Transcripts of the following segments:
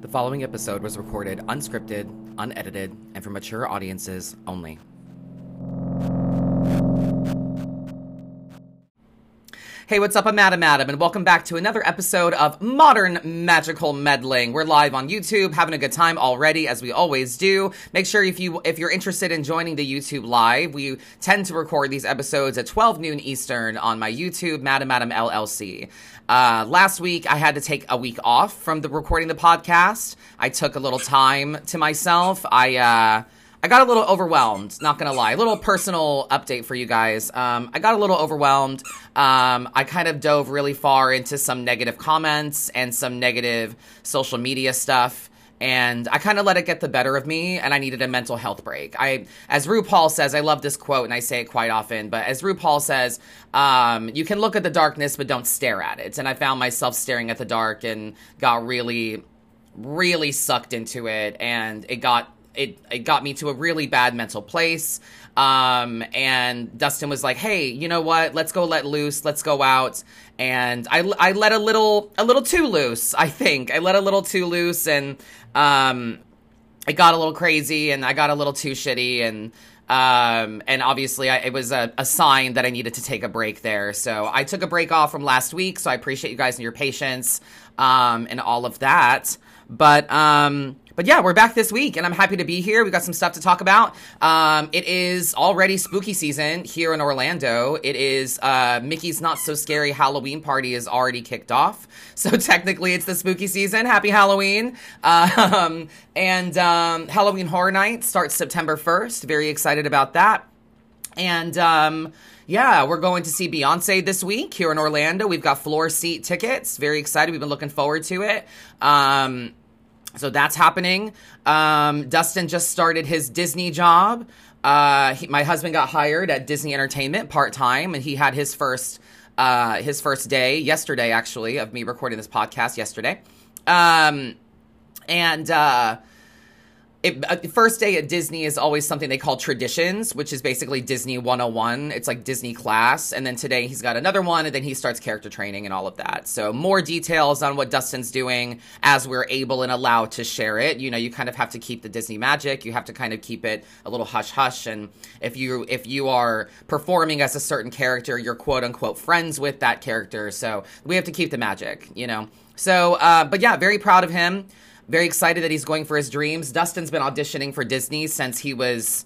The following episode was recorded unscripted, unedited, and for mature audiences only. Hey, what's up? I'm Madam Adam, and welcome back to another episode of Modern Magical Meddling. We're live on YouTube, having a good time already, as we always do. Make sure if you if you're interested in joining the YouTube live, we tend to record these episodes at 12 noon Eastern on my YouTube, Madam Adam LLC. Uh, last week, I had to take a week off from the recording the podcast. I took a little time to myself. I uh, I got a little overwhelmed, not gonna lie. A little personal update for you guys. Um, I got a little overwhelmed. Um, I kind of dove really far into some negative comments and some negative social media stuff. And I kind of let it get the better of me, and I needed a mental health break. I, as RuPaul says, I love this quote, and I say it quite often. But as RuPaul says, um, you can look at the darkness, but don't stare at it. And I found myself staring at the dark, and got really, really sucked into it, and it got it, it got me to a really bad mental place. Um, and Dustin was like, "Hey, you know what? Let's go let loose. Let's go out." And I, I let a little a little too loose. I think I let a little too loose, and um, it got a little crazy, and I got a little too shitty, and um, and obviously I, it was a, a sign that I needed to take a break there. So I took a break off from last week. So I appreciate you guys and your patience um, and all of that. But um, but yeah, we're back this week, and I'm happy to be here. We've got some stuff to talk about. Um, it is already spooky season here in Orlando. It is uh, Mickey's Not So Scary Halloween party is already kicked off, so technically it's the spooky season. Happy Halloween! Um, and um, Halloween Horror Night starts September 1st. Very excited about that. And um, yeah, we're going to see Beyonce this week here in Orlando. We've got floor seat tickets. Very excited. We've been looking forward to it. Um, so that's happening. Um, Dustin just started his Disney job. Uh, he, my husband got hired at Disney Entertainment part time, and he had his first uh, his first day yesterday, actually, of me recording this podcast yesterday. Um, and uh, it, uh, first day at Disney is always something they call traditions, which is basically Disney 101. It's like Disney class. And then today he's got another one, and then he starts character training and all of that. So, more details on what Dustin's doing as we're able and allowed to share it. You know, you kind of have to keep the Disney magic. You have to kind of keep it a little hush hush. And if you if you are performing as a certain character, you're quote unquote friends with that character. So, we have to keep the magic, you know. So, uh, but yeah, very proud of him. Very excited that he's going for his dreams. Dustin's been auditioning for Disney since he was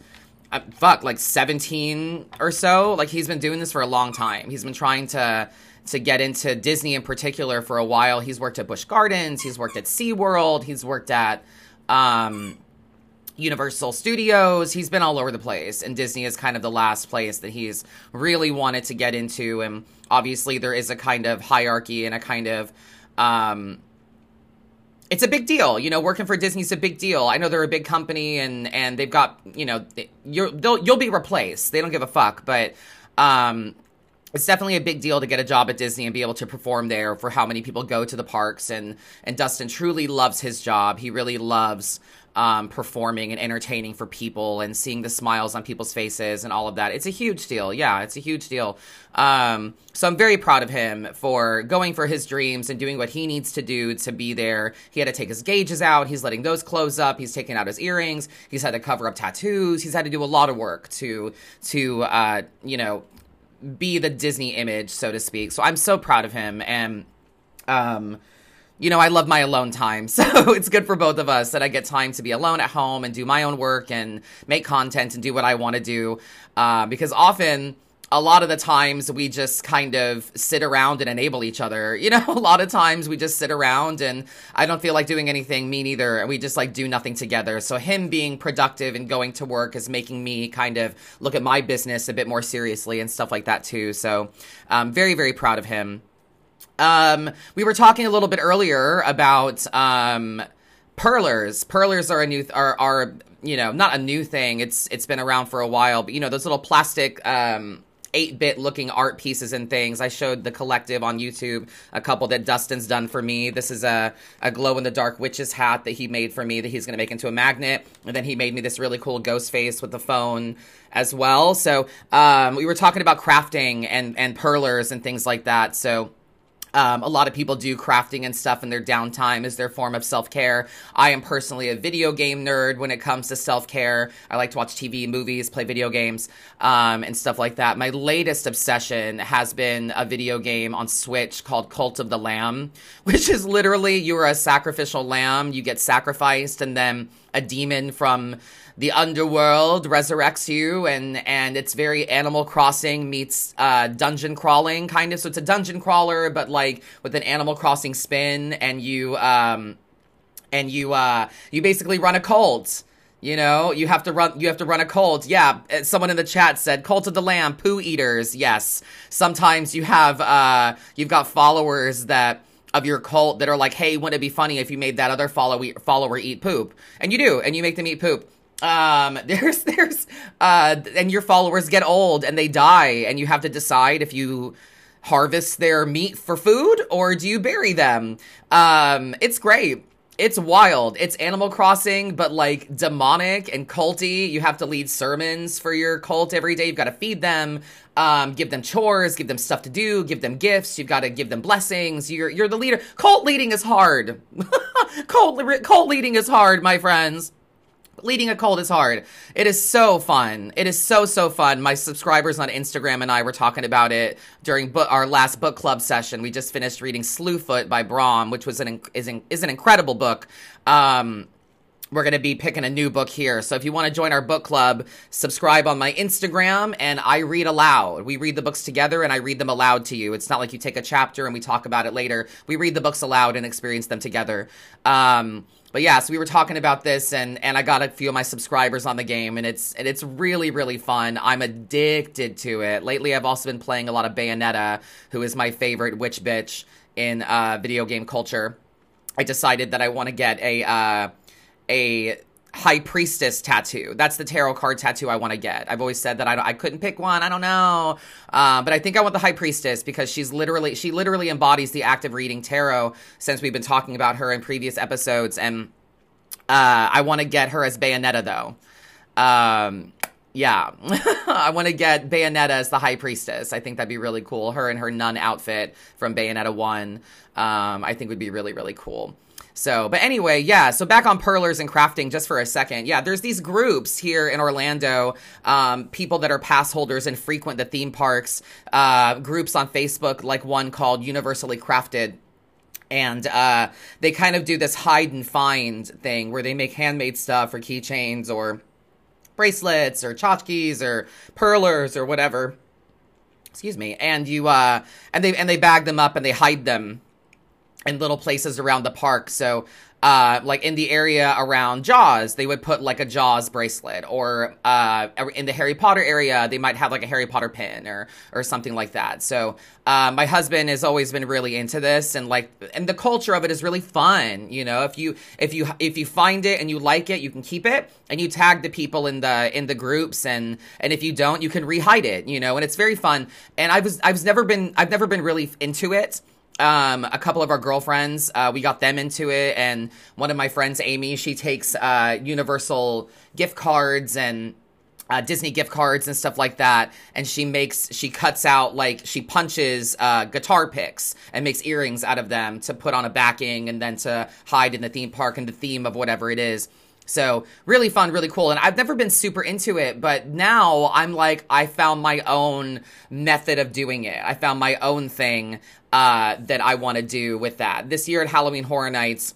uh, fuck like 17 or so. Like he's been doing this for a long time. He's been trying to to get into Disney in particular for a while. He's worked at Busch Gardens, he's worked at SeaWorld, he's worked at um Universal Studios. He's been all over the place, and Disney is kind of the last place that he's really wanted to get into. And obviously, there is a kind of hierarchy and a kind of um, it's a big deal. You know, working for Disney's a big deal. I know they're a big company and and they've got you know you're you'll be replaced. They don't give a fuck, but um, it's definitely a big deal to get a job at Disney and be able to perform there for how many people go to the parks and and Dustin truly loves his job. He really loves um, performing and entertaining for people and seeing the smiles on people's faces and all of that. It's a huge deal. Yeah, it's a huge deal. Um, so I'm very proud of him for going for his dreams and doing what he needs to do to be there. He had to take his gauges out. He's letting those close up. He's taking out his earrings. He's had to cover up tattoos. He's had to do a lot of work to to uh, you know be the Disney image, so to speak. So I'm so proud of him and um you know, I love my alone time. So it's good for both of us that I get time to be alone at home and do my own work and make content and do what I want to do. Uh, because often, a lot of the times we just kind of sit around and enable each other. You know, a lot of times we just sit around and I don't feel like doing anything, me neither. And we just like do nothing together. So him being productive and going to work is making me kind of look at my business a bit more seriously and stuff like that too. So I'm um, very, very proud of him. Um, we were talking a little bit earlier about um, perlers. Perlers are a new th- are are you know not a new thing. It's it's been around for a while, but you know those little plastic um, 8 bit looking art pieces and things. I showed the collective on YouTube a couple that Dustin's done for me. This is a, a glow in the dark witch's hat that he made for me that he's going to make into a magnet. And then he made me this really cool ghost face with the phone as well. So um, we were talking about crafting and, and perlers and things like that. So um, a lot of people do crafting and stuff in their downtime as their form of self care. I am personally a video game nerd when it comes to self care. I like to watch TV, movies, play video games, um, and stuff like that. My latest obsession has been a video game on Switch called Cult of the Lamb, which is literally you are a sacrificial lamb, you get sacrificed, and then a demon from the underworld resurrects you and and it's very animal crossing meets uh, dungeon crawling kind of so it's a dungeon crawler but like with an animal crossing spin and you um and you uh you basically run a cult you know, you have to run. You have to run a cult. Yeah, uh, someone in the chat said cult of the lamb, poo eaters. Yes, sometimes you have uh, you've got followers that of your cult that are like, hey, wouldn't it be funny if you made that other follow follower eat poop? And you do, and you make them eat poop um there's there's uh and your followers get old and they die and you have to decide if you harvest their meat for food or do you bury them? Um it's great. It's wild. It's animal crossing but like demonic and culty. You have to lead sermons for your cult every day. You've got to feed them um, give them chores give them stuff to do give them gifts. You've got to give them blessings. You're you're the leader. Cult leading is hard. Cult cult leading is hard my friends leading a cult is hard. It is so fun. It is so so fun. My subscribers on Instagram and I were talking about it during our last book club session. We just finished reading Slewfoot by Brom, which was an is an, is an incredible book. Um, we're going to be picking a new book here. So if you want to join our book club, subscribe on my Instagram and I read aloud. We read the books together and I read them aloud to you. It's not like you take a chapter and we talk about it later. We read the books aloud and experience them together. Um, but yeah, so we were talking about this, and and I got a few of my subscribers on the game, and it's and it's really really fun. I'm addicted to it. Lately, I've also been playing a lot of Bayonetta, who is my favorite witch bitch in uh, video game culture. I decided that I want to get a uh, a high priestess tattoo. That's the tarot card tattoo I want to get. I've always said that I, I couldn't pick one. I don't know. Uh, but I think I want the high priestess because she's literally, she literally embodies the act of reading tarot since we've been talking about her in previous episodes. And uh, I want to get her as Bayonetta though. Um, yeah, I want to get Bayonetta as the High Priestess. I think that'd be really cool. Her and her nun outfit from Bayonetta 1, um, I think would be really, really cool. So, but anyway, yeah. So back on perlers and crafting just for a second. Yeah, there's these groups here in Orlando, um, people that are pass holders and frequent the theme parks, uh, groups on Facebook, like one called Universally Crafted and uh, they kind of do this hide and find thing where they make handmade stuff or keychains or bracelets or tchotchkes or perlers or whatever excuse me and you uh and they and they bag them up and they hide them in little places around the park. So, uh, like in the area around Jaws, they would put like a Jaws bracelet, or uh, in the Harry Potter area, they might have like a Harry Potter pin or or something like that. So, uh, my husband has always been really into this, and like, and the culture of it is really fun. You know, if you if you if you find it and you like it, you can keep it, and you tag the people in the in the groups, and and if you don't, you can rehide it. You know, and it's very fun. And I was I've never been I've never been really into it um, a couple of our girlfriends, uh, we got them into it, and one of my friends, Amy, she takes uh, Universal gift cards and uh, Disney gift cards and stuff like that, and she makes she cuts out like she punches uh, guitar picks and makes earrings out of them to put on a backing and then to hide in the theme park and the theme of whatever it is. So really fun, really cool. And I've never been super into it, but now I'm like, I found my own method of doing it. I found my own thing uh, that I want to do with that. This year at Halloween Horror Nights,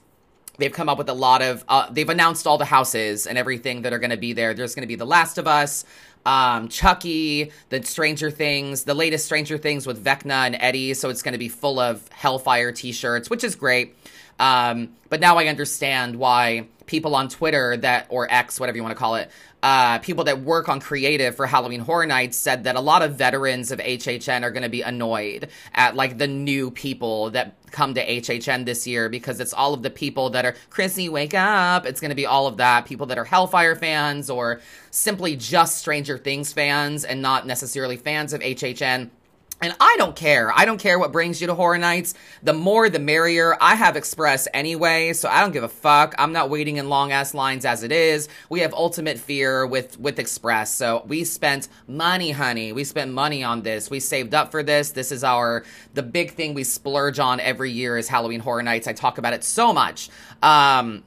they've come up with a lot of, uh, they've announced all the houses and everything that are going to be there. There's going to be The Last of Us, um, Chucky, the Stranger Things, the latest Stranger Things with Vecna and Eddie. So it's going to be full of Hellfire t shirts, which is great. Um, but now I understand why people on Twitter that or X, whatever you want to call it, uh, people that work on creative for Halloween Horror Nights said that a lot of veterans of HHN are going to be annoyed at like the new people that come to HHN this year because it's all of the people that are Chrissy, wake up. It's going to be all of that people that are Hellfire fans or simply just Stranger Things fans and not necessarily fans of HHN and I don't care. I don't care what brings you to Horror Nights. The more, the merrier. I have Express anyway, so I don't give a fuck. I'm not waiting in long ass lines as it is. We have Ultimate Fear with with Express, so we spent money, honey. We spent money on this. We saved up for this. This is our the big thing we splurge on every year is Halloween Horror Nights. I talk about it so much. Um,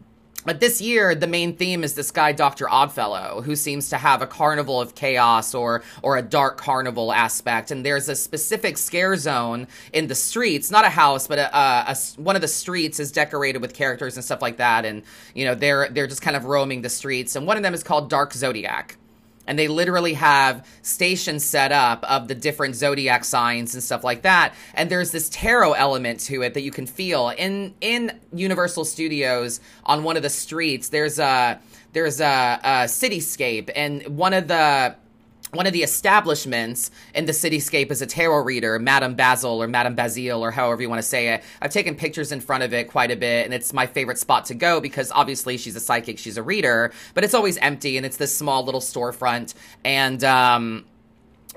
but this year, the main theme is this guy, Dr. Oddfellow, who seems to have a carnival of chaos or or a dark carnival aspect. And there's a specific scare zone in the streets, not a house, but a, a, a, one of the streets is decorated with characters and stuff like that. And you know, they're they're just kind of roaming the streets. And one of them is called Dark Zodiac and they literally have stations set up of the different zodiac signs and stuff like that. And there's this tarot element to it that you can feel. In in universal studios on one of the streets there's a there's a, a cityscape and one of the one of the establishments in the cityscape is a tarot reader, Madame Basil or Madame Basile or however you want to say it. I've taken pictures in front of it quite a bit, and it's my favorite spot to go because obviously she's a psychic, she's a reader, but it's always empty and it's this small little storefront. And um,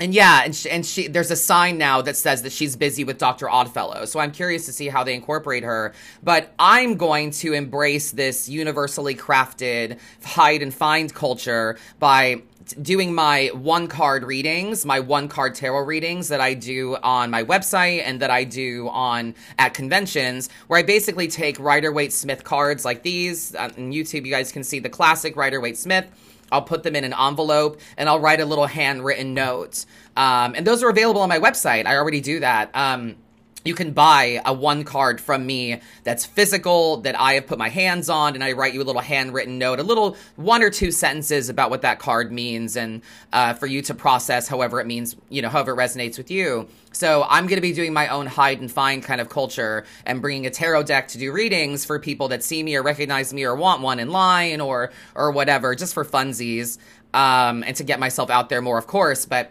and yeah, and she, and she there's a sign now that says that she's busy with Dr. Oddfellow. So I'm curious to see how they incorporate her. But I'm going to embrace this universally crafted hide and find culture by doing my one card readings, my one card tarot readings that I do on my website and that I do on at conventions, where I basically take Rider Waite Smith cards like these. On YouTube, you guys can see the classic Rider Waite Smith. I'll put them in an envelope and I'll write a little handwritten note. Um, and those are available on my website. I already do that. Um, you can buy a one card from me that's physical that I have put my hands on, and I write you a little handwritten note, a little one or two sentences about what that card means, and uh, for you to process however it means, you know, however it resonates with you. So I'm going to be doing my own hide and find kind of culture and bringing a tarot deck to do readings for people that see me or recognize me or want one in line or or whatever, just for funsies, um, and to get myself out there more, of course, but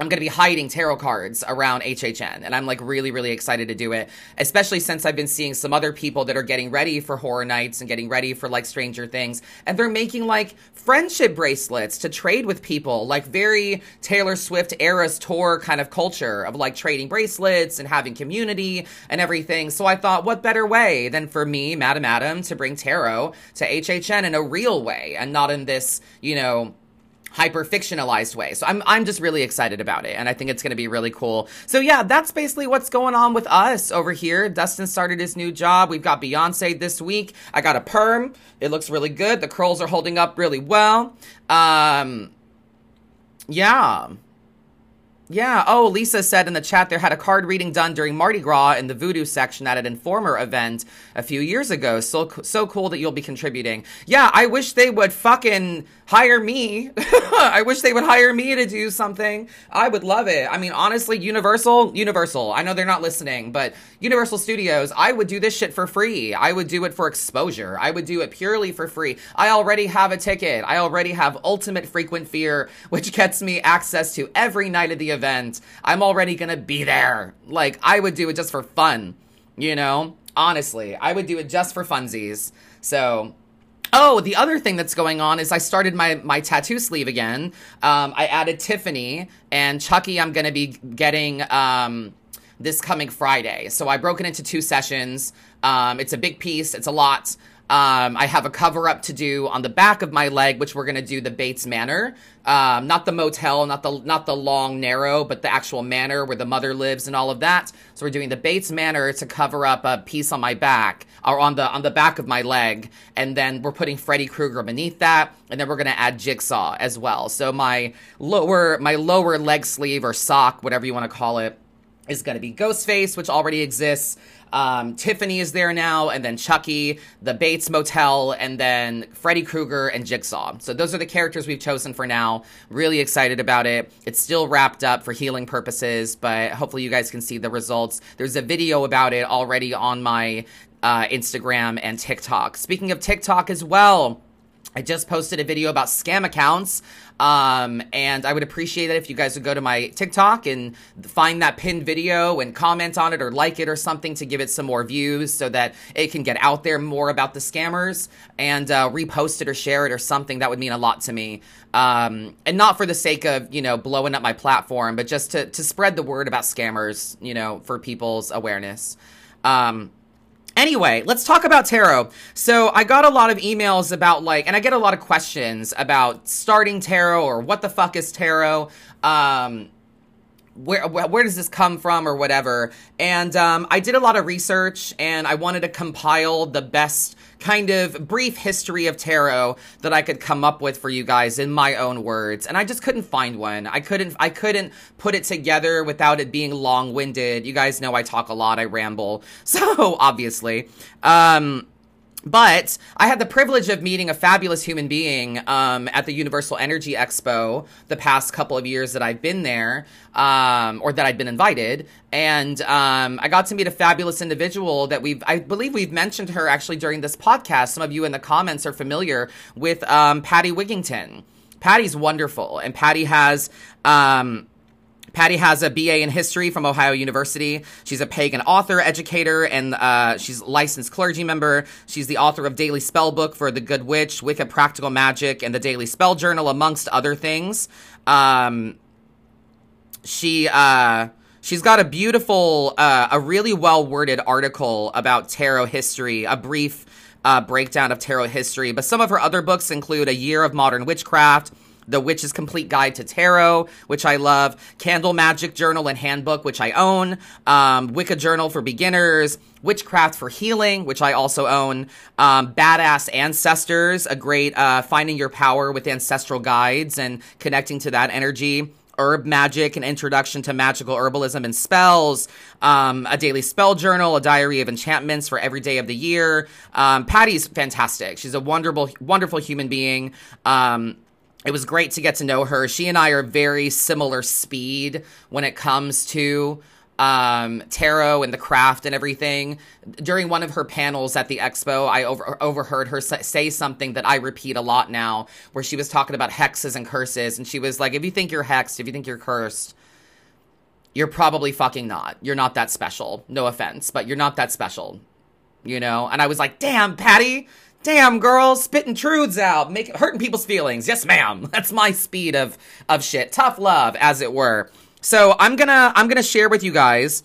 I'm going to be hiding tarot cards around HHN. And I'm like really, really excited to do it, especially since I've been seeing some other people that are getting ready for horror nights and getting ready for like Stranger Things. And they're making like friendship bracelets to trade with people, like very Taylor Swift Eras tour kind of culture of like trading bracelets and having community and everything. So I thought, what better way than for me, Madam Adam, to bring tarot to HHN in a real way and not in this, you know, hyper fictionalized way. So I'm I'm just really excited about it and I think it's going to be really cool. So yeah, that's basically what's going on with us over here. Dustin started his new job. We've got Beyonce this week. I got a perm. It looks really good. The curls are holding up really well. Um yeah. Yeah. Oh, Lisa said in the chat there had a card reading done during Mardi Gras in the voodoo section at an Informer event a few years ago. So so cool that you'll be contributing. Yeah, I wish they would fucking hire me. I wish they would hire me to do something. I would love it. I mean, honestly, Universal, Universal. I know they're not listening, but Universal Studios, I would do this shit for free. I would do it for exposure. I would do it purely for free. I already have a ticket. I already have Ultimate Frequent Fear, which gets me access to every night of the event. I'm already gonna be there. Like, I would do it just for fun, you know? Honestly, I would do it just for funsies. So, Oh, the other thing that's going on is I started my my tattoo sleeve again. Um, I added Tiffany and Chucky. I'm to be getting um, this coming Friday. So I broke it into two sessions. Um, it's a big piece. It's a lot. Um, I have a cover up to do on the back of my leg, which we're gonna do the Bates Manor, um, not the motel, not the not the long narrow, but the actual manor where the mother lives and all of that. So we're doing the Bates Manor to cover up a piece on my back or on the on the back of my leg, and then we're putting Freddy Krueger beneath that, and then we're gonna add Jigsaw as well. So my lower my lower leg sleeve or sock, whatever you want to call it is going to be Ghostface, which already exists. Um, Tiffany is there now, and then Chucky, the Bates Motel, and then Freddy Krueger and Jigsaw. So those are the characters we've chosen for now. Really excited about it. It's still wrapped up for healing purposes, but hopefully you guys can see the results. There's a video about it already on my uh, Instagram and TikTok. Speaking of TikTok as well, I just posted a video about scam accounts. Um, and I would appreciate it if you guys would go to my TikTok and find that pinned video and comment on it or like it or something to give it some more views so that it can get out there more about the scammers and uh, repost it or share it or something. That would mean a lot to me. Um, and not for the sake of, you know, blowing up my platform, but just to, to spread the word about scammers, you know, for people's awareness. Um, Anyway, let's talk about tarot. So I got a lot of emails about like, and I get a lot of questions about starting tarot or what the fuck is tarot. Um, where where does this come from or whatever. And um, i did a lot of research and i wanted to compile the best kind of brief history of tarot that i could come up with for you guys in my own words. And i just couldn't find one. I couldn't i couldn't put it together without it being long-winded. You guys know i talk a lot. I ramble. So obviously um but I had the privilege of meeting a fabulous human being um, at the Universal Energy Expo the past couple of years that I've been there, um, or that I'd been invited. And um, I got to meet a fabulous individual that we've, I believe we've mentioned her actually during this podcast. Some of you in the comments are familiar with um, Patty Wigington. Patty's wonderful, and Patty has. Um, Patty has a BA in history from Ohio University. She's a pagan author, educator, and uh, she's licensed clergy member. She's the author of Daily Spell Book for The Good Witch, Wicca Practical Magic, and the Daily Spell Journal, amongst other things. Um, she uh, she's got a beautiful, uh, a really well worded article about tarot history, a brief uh, breakdown of tarot history. But some of her other books include A Year of Modern Witchcraft. The Witch's Complete Guide to Tarot, which I love, Candle Magic Journal and Handbook, which I own, um, Wicca Journal for Beginners, Witchcraft for Healing, which I also own, um, Badass Ancestors, a great uh, finding your power with ancestral guides and connecting to that energy. Herb Magic, an introduction to magical herbalism and spells, um, a daily spell journal, a diary of enchantments for every day of the year. Um, Patty's fantastic. She's a wonderful, wonderful human being. Um, it was great to get to know her. She and I are very similar speed when it comes to um, tarot and the craft and everything. During one of her panels at the expo, I over- overheard her say something that I repeat a lot now, where she was talking about hexes and curses. And she was like, if you think you're hexed, if you think you're cursed, you're probably fucking not. You're not that special. No offense, but you're not that special. You know? And I was like, damn, Patty Damn, girl, spitting truths out, making hurting people's feelings. Yes, ma'am. That's my speed of of shit. Tough love, as it were. So I'm gonna I'm gonna share with you guys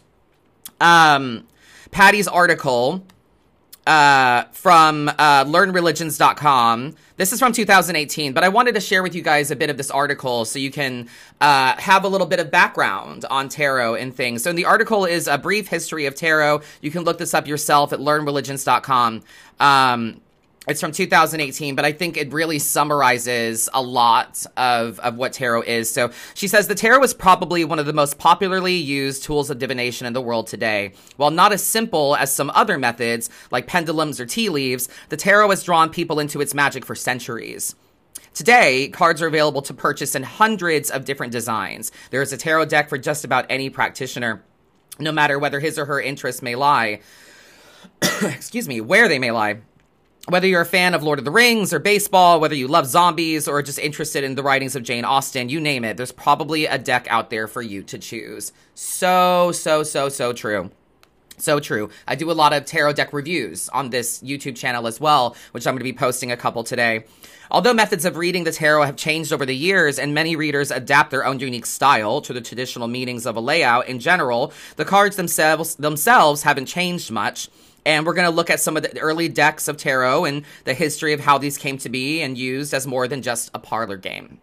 um Patty's article uh, from uh, learnreligions.com. This is from 2018, but I wanted to share with you guys a bit of this article so you can uh, have a little bit of background on tarot and things. So, in the article is a brief history of tarot. You can look this up yourself at learnreligions.com. Um, it's from 2018, but I think it really summarizes a lot of, of what tarot is. So she says the tarot is probably one of the most popularly used tools of divination in the world today. While not as simple as some other methods, like pendulums or tea leaves, the tarot has drawn people into its magic for centuries. Today, cards are available to purchase in hundreds of different designs. There is a tarot deck for just about any practitioner, no matter whether his or her interests may lie. Excuse me, where they may lie whether you're a fan of Lord of the Rings or baseball, whether you love zombies or just interested in the writings of Jane Austen, you name it, there's probably a deck out there for you to choose. So, so, so, so true. So true. I do a lot of tarot deck reviews on this YouTube channel as well, which I'm going to be posting a couple today. Although methods of reading the tarot have changed over the years and many readers adapt their own unique style to the traditional meanings of a layout in general, the cards themselves themselves haven't changed much. And we're going to look at some of the early decks of tarot and the history of how these came to be and used as more than just a parlor game.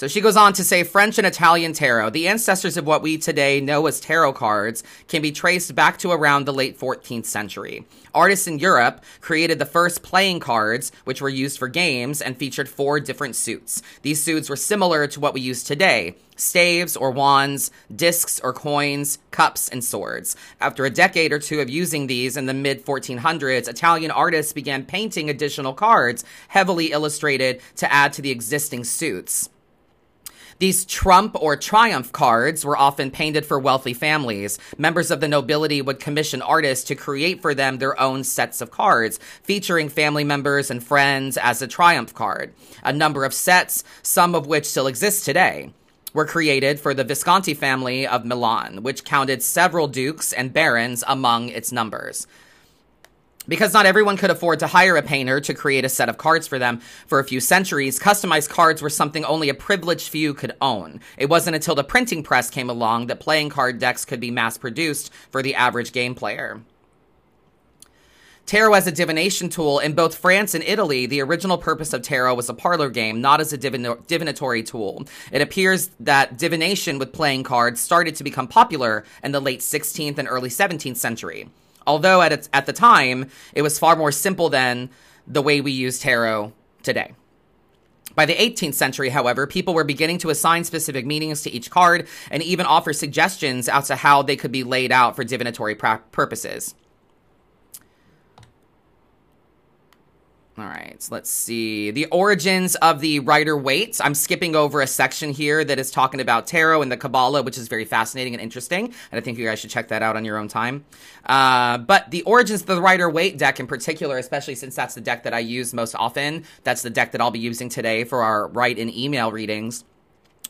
So she goes on to say French and Italian tarot, the ancestors of what we today know as tarot cards, can be traced back to around the late 14th century. Artists in Europe created the first playing cards, which were used for games and featured four different suits. These suits were similar to what we use today staves or wands, discs or coins, cups, and swords. After a decade or two of using these in the mid 1400s, Italian artists began painting additional cards, heavily illustrated, to add to the existing suits. These trump or triumph cards were often painted for wealthy families. Members of the nobility would commission artists to create for them their own sets of cards, featuring family members and friends as a triumph card. A number of sets, some of which still exist today were created for the Visconti family of Milan, which counted several dukes and barons among its numbers. Because not everyone could afford to hire a painter to create a set of cards for them for a few centuries, customized cards were something only a privileged few could own. It wasn't until the printing press came along that playing card decks could be mass produced for the average game player. Tarot as a divination tool in both France and Italy, the original purpose of tarot was a parlor game, not as a divin- divinatory tool. It appears that divination with playing cards started to become popular in the late 16th and early 17th century although at, its, at the time, it was far more simple than the way we use tarot today. By the 18th century, however, people were beginning to assign specific meanings to each card and even offer suggestions as to how they could be laid out for divinatory purposes. All right, so let's see. The origins of the Rider Waite. I'm skipping over a section here that is talking about tarot and the Kabbalah, which is very fascinating and interesting. And I think you guys should check that out on your own time. Uh, but the origins of the Rider Waite deck in particular, especially since that's the deck that I use most often, that's the deck that I'll be using today for our write in email readings.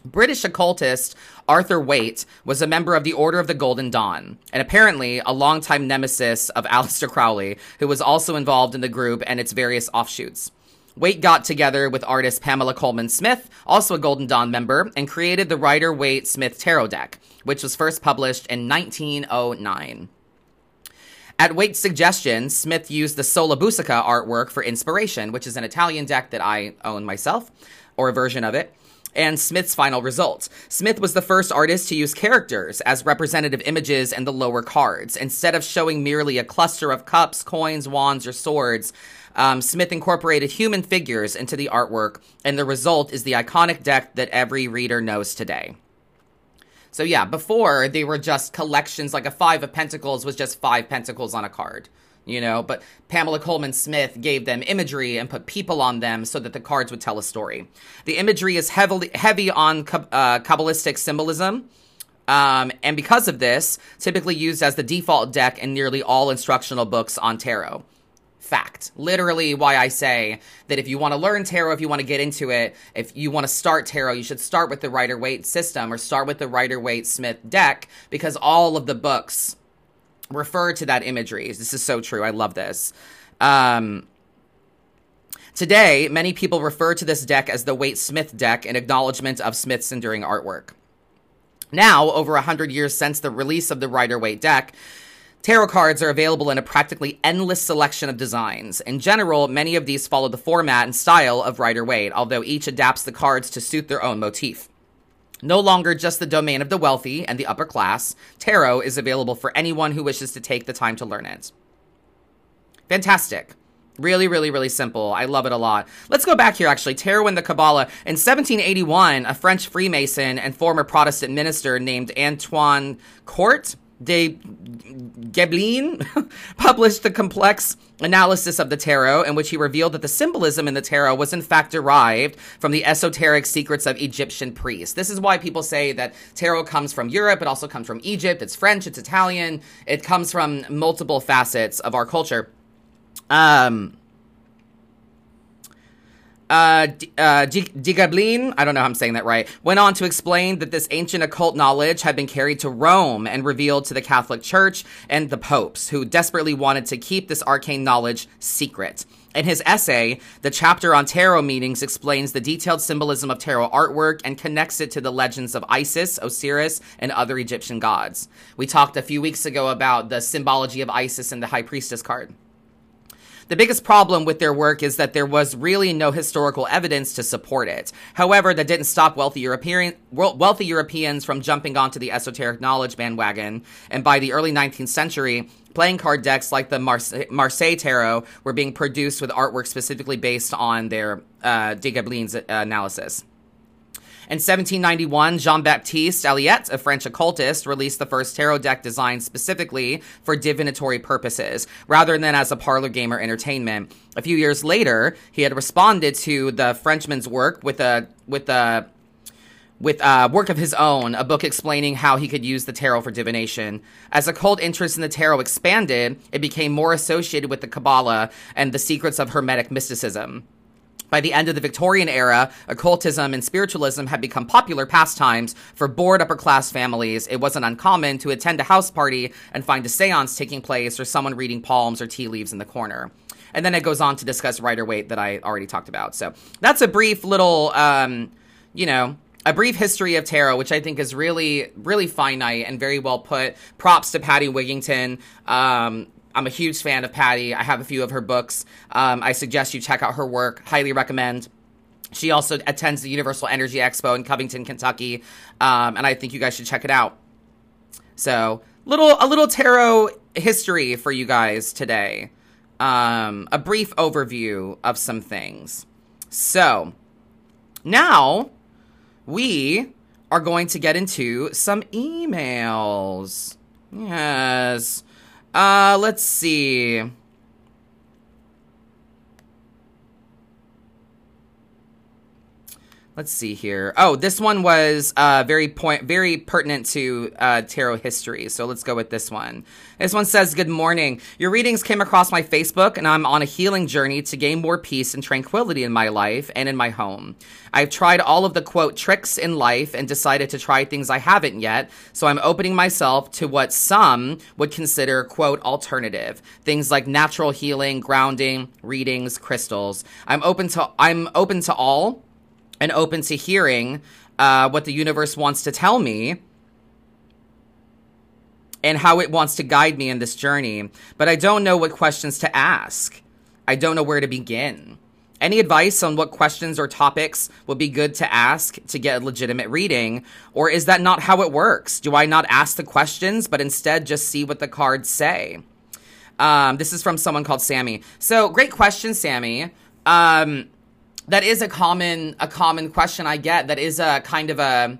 British occultist Arthur Waite was a member of the Order of the Golden Dawn, and apparently a longtime nemesis of Aleister Crowley, who was also involved in the group and its various offshoots. Waite got together with artist Pamela Colman Smith, also a Golden Dawn member, and created the Rider Waite Smith Tarot deck, which was first published in 1909. At Waite's suggestion, Smith used the Sola Busca artwork for inspiration, which is an Italian deck that I own myself, or a version of it and Smith's final result. Smith was the first artist to use characters as representative images in the lower cards. Instead of showing merely a cluster of cups, coins, wands, or swords, um, Smith incorporated human figures into the artwork, and the result is the iconic deck that every reader knows today. So, yeah, before they were just collections, like a Five of Pentacles was just five pentacles on a card you know, but Pamela Colman Smith gave them imagery and put people on them so that the cards would tell a story. The imagery is heavily heavy on uh, Kabbalistic symbolism. Um, and because of this, typically used as the default deck in nearly all instructional books on tarot. Fact. Literally, why I say that if you want to learn tarot, if you want to get into it, if you want to start tarot, you should start with the Rider Waite system or start with the Rider Waite Smith deck because all of the books refer to that imagery. This is so true. I love this. Um, today, many people refer to this deck as the Waite Smith deck in acknowledgement of Smith's enduring artwork. Now, over 100 years since the release of the Rider Waite deck, Tarot cards are available in a practically endless selection of designs. In general, many of these follow the format and style of Rider Waite, although each adapts the cards to suit their own motif. No longer just the domain of the wealthy and the upper class, tarot is available for anyone who wishes to take the time to learn it. Fantastic. Really, really, really simple. I love it a lot. Let's go back here, actually. Tarot and the Kabbalah. In 1781, a French Freemason and former Protestant minister named Antoine Court de Gebelin published a complex analysis of the tarot in which he revealed that the symbolism in the tarot was in fact derived from the esoteric secrets of Egyptian priests. This is why people say that tarot comes from Europe, it also comes from Egypt, it's French, it's Italian, it comes from multiple facets of our culture. Um, uh, uh, Digablin, I don't know how I'm saying that right, went on to explain that this ancient occult knowledge had been carried to Rome and revealed to the Catholic Church and the popes, who desperately wanted to keep this arcane knowledge secret. In his essay, the chapter on tarot meanings explains the detailed symbolism of tarot artwork and connects it to the legends of Isis, Osiris, and other Egyptian gods. We talked a few weeks ago about the symbology of Isis in the High Priestess card. The biggest problem with their work is that there was really no historical evidence to support it. However, that didn't stop wealthy European wealthy Europeans from jumping onto the esoteric knowledge bandwagon, and by the early 19th century, playing card decks like the Marseille, Marseille Tarot were being produced with artwork specifically based on their uh, de Goblin's uh, analysis. In 1791, Jean Baptiste Alliette, a French occultist, released the first tarot deck designed specifically for divinatory purposes, rather than as a parlor game or entertainment. A few years later, he had responded to the Frenchman's work with a with a with uh, work of his own, a book explaining how he could use the tarot for divination. As occult interest in the tarot expanded, it became more associated with the Kabbalah and the secrets of Hermetic mysticism. By the end of the Victorian era, occultism and spiritualism had become popular pastimes for bored upper class families. It wasn't uncommon to attend a house party and find a seance taking place or someone reading palms or tea leaves in the corner. And then it goes on to discuss Rider Waite that I already talked about. So that's a brief little, um, you know, a brief history of tarot, which I think is really, really finite and very well put. Props to Patty Wigington. Um, I'm a huge fan of Patty. I have a few of her books. Um, I suggest you check out her work. Highly recommend. She also attends the Universal Energy Expo in Covington, Kentucky, um, and I think you guys should check it out. So, little a little tarot history for you guys today. Um, a brief overview of some things. So, now we are going to get into some emails. Yes. Uh, let's see. Let's see here. Oh, this one was uh, very point, very pertinent to uh, tarot history. So let's go with this one. This one says, "Good morning. Your readings came across my Facebook, and I'm on a healing journey to gain more peace and tranquility in my life and in my home. I've tried all of the quote tricks in life and decided to try things I haven't yet. So I'm opening myself to what some would consider quote alternative things like natural healing, grounding, readings, crystals. I'm open to I'm open to all." And open to hearing uh, what the universe wants to tell me and how it wants to guide me in this journey. But I don't know what questions to ask. I don't know where to begin. Any advice on what questions or topics would be good to ask to get a legitimate reading? Or is that not how it works? Do I not ask the questions, but instead just see what the cards say? Um, this is from someone called Sammy. So, great question, Sammy. Um, that is a common a common question I get. That is a kind of a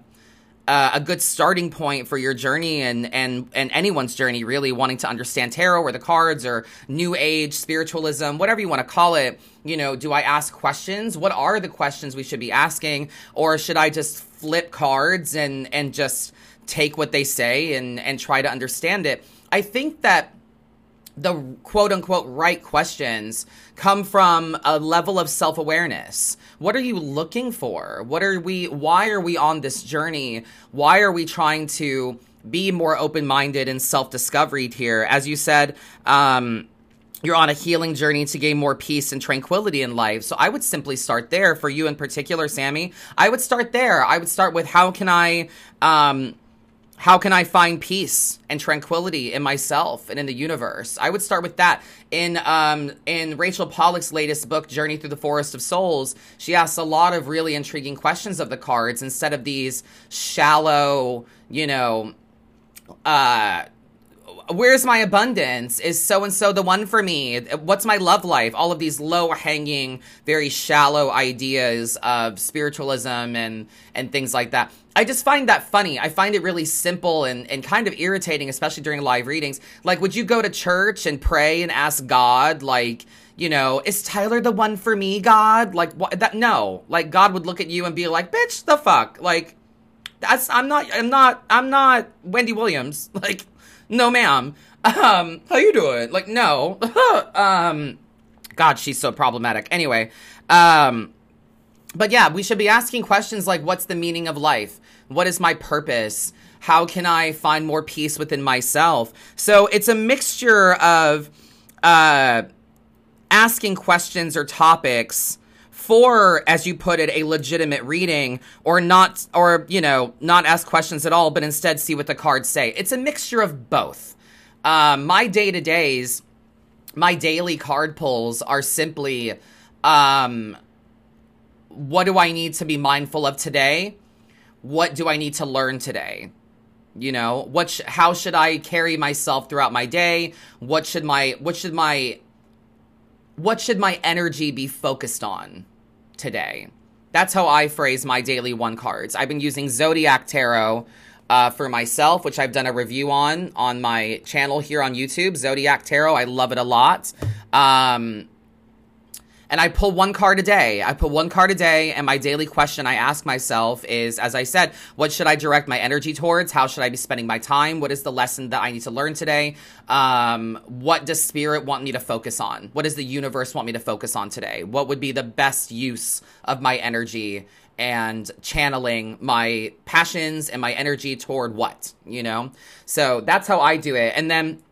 uh, a good starting point for your journey and and and anyone's journey really wanting to understand tarot or the cards or new age spiritualism whatever you want to call it. You know do i ask questions? What are the questions we should be asking? Or should i just flip cards and and just take what they say and and try to understand it? I think that the quote unquote right questions come from a level of self awareness. What are you looking for? What are we, why are we on this journey? Why are we trying to be more open minded and self discovery here? As you said, um, you're on a healing journey to gain more peace and tranquility in life. So I would simply start there for you in particular, Sammy. I would start there. I would start with how can I, um, how can I find peace and tranquility in myself and in the universe? I would start with that. In um in Rachel Pollack's latest book, Journey Through the Forest of Souls, she asks a lot of really intriguing questions of the cards instead of these shallow, you know, uh where's my abundance? Is so and so the one for me? What's my love life? All of these low hanging, very shallow ideas of spiritualism and and things like that. I just find that funny. I find it really simple and, and kind of irritating, especially during live readings. Like, would you go to church and pray and ask God, like, you know, is Tyler the one for me, God? Like, what? That no. Like, God would look at you and be like, bitch, the fuck? Like, that's I'm not I'm not I'm not Wendy Williams. Like, no, ma'am. Um, how you doing? Like, no. um, God, she's so problematic. Anyway, um, but yeah, we should be asking questions like, what's the meaning of life? What is my purpose? How can I find more peace within myself? So it's a mixture of, uh, asking questions or topics for, as you put it, a legitimate reading, or not, or, you know, not ask questions at all, but instead see what the cards say. It's a mixture of both. Um, my day to days, my daily card pulls are simply um what do I need to be mindful of today? What do I need to learn today? You know, what sh- how should I carry myself throughout my day? What should my what should my what should my energy be focused on today? That's how I phrase my daily one cards. I've been using Zodiac Tarot uh, for myself, which I've done a review on on my channel here on YouTube, Zodiac Tarot. I love it a lot. Um, and I pull one card a day. I pull one card a day, and my daily question I ask myself is, as I said, what should I direct my energy towards? How should I be spending my time? What is the lesson that I need to learn today? Um, what does spirit want me to focus on? What does the universe want me to focus on today? What would be the best use of my energy and channeling my passions and my energy toward what, you know? So that's how I do it. And then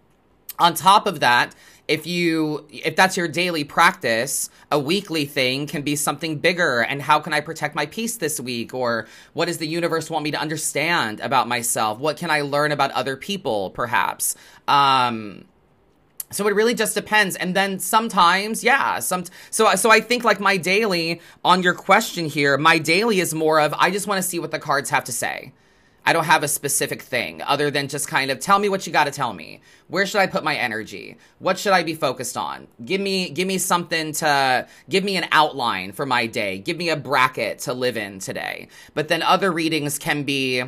on top of that, if you if that's your daily practice a weekly thing can be something bigger. And how can i protect my peace this week? Or what does the universe want me to understand about myself? What can i learn about other people perhaps? Um so it really just depends. And then sometimes yeah some so so i think like my daily on your question here my daily is more of i just want to see what the cards have to say I don't have a specific thing other than just kind of tell me what you got to tell me. Where should I put my energy? What should I be focused on? Give me give me something to give me an outline for my day. Give me a bracket to live in today. But then other readings can be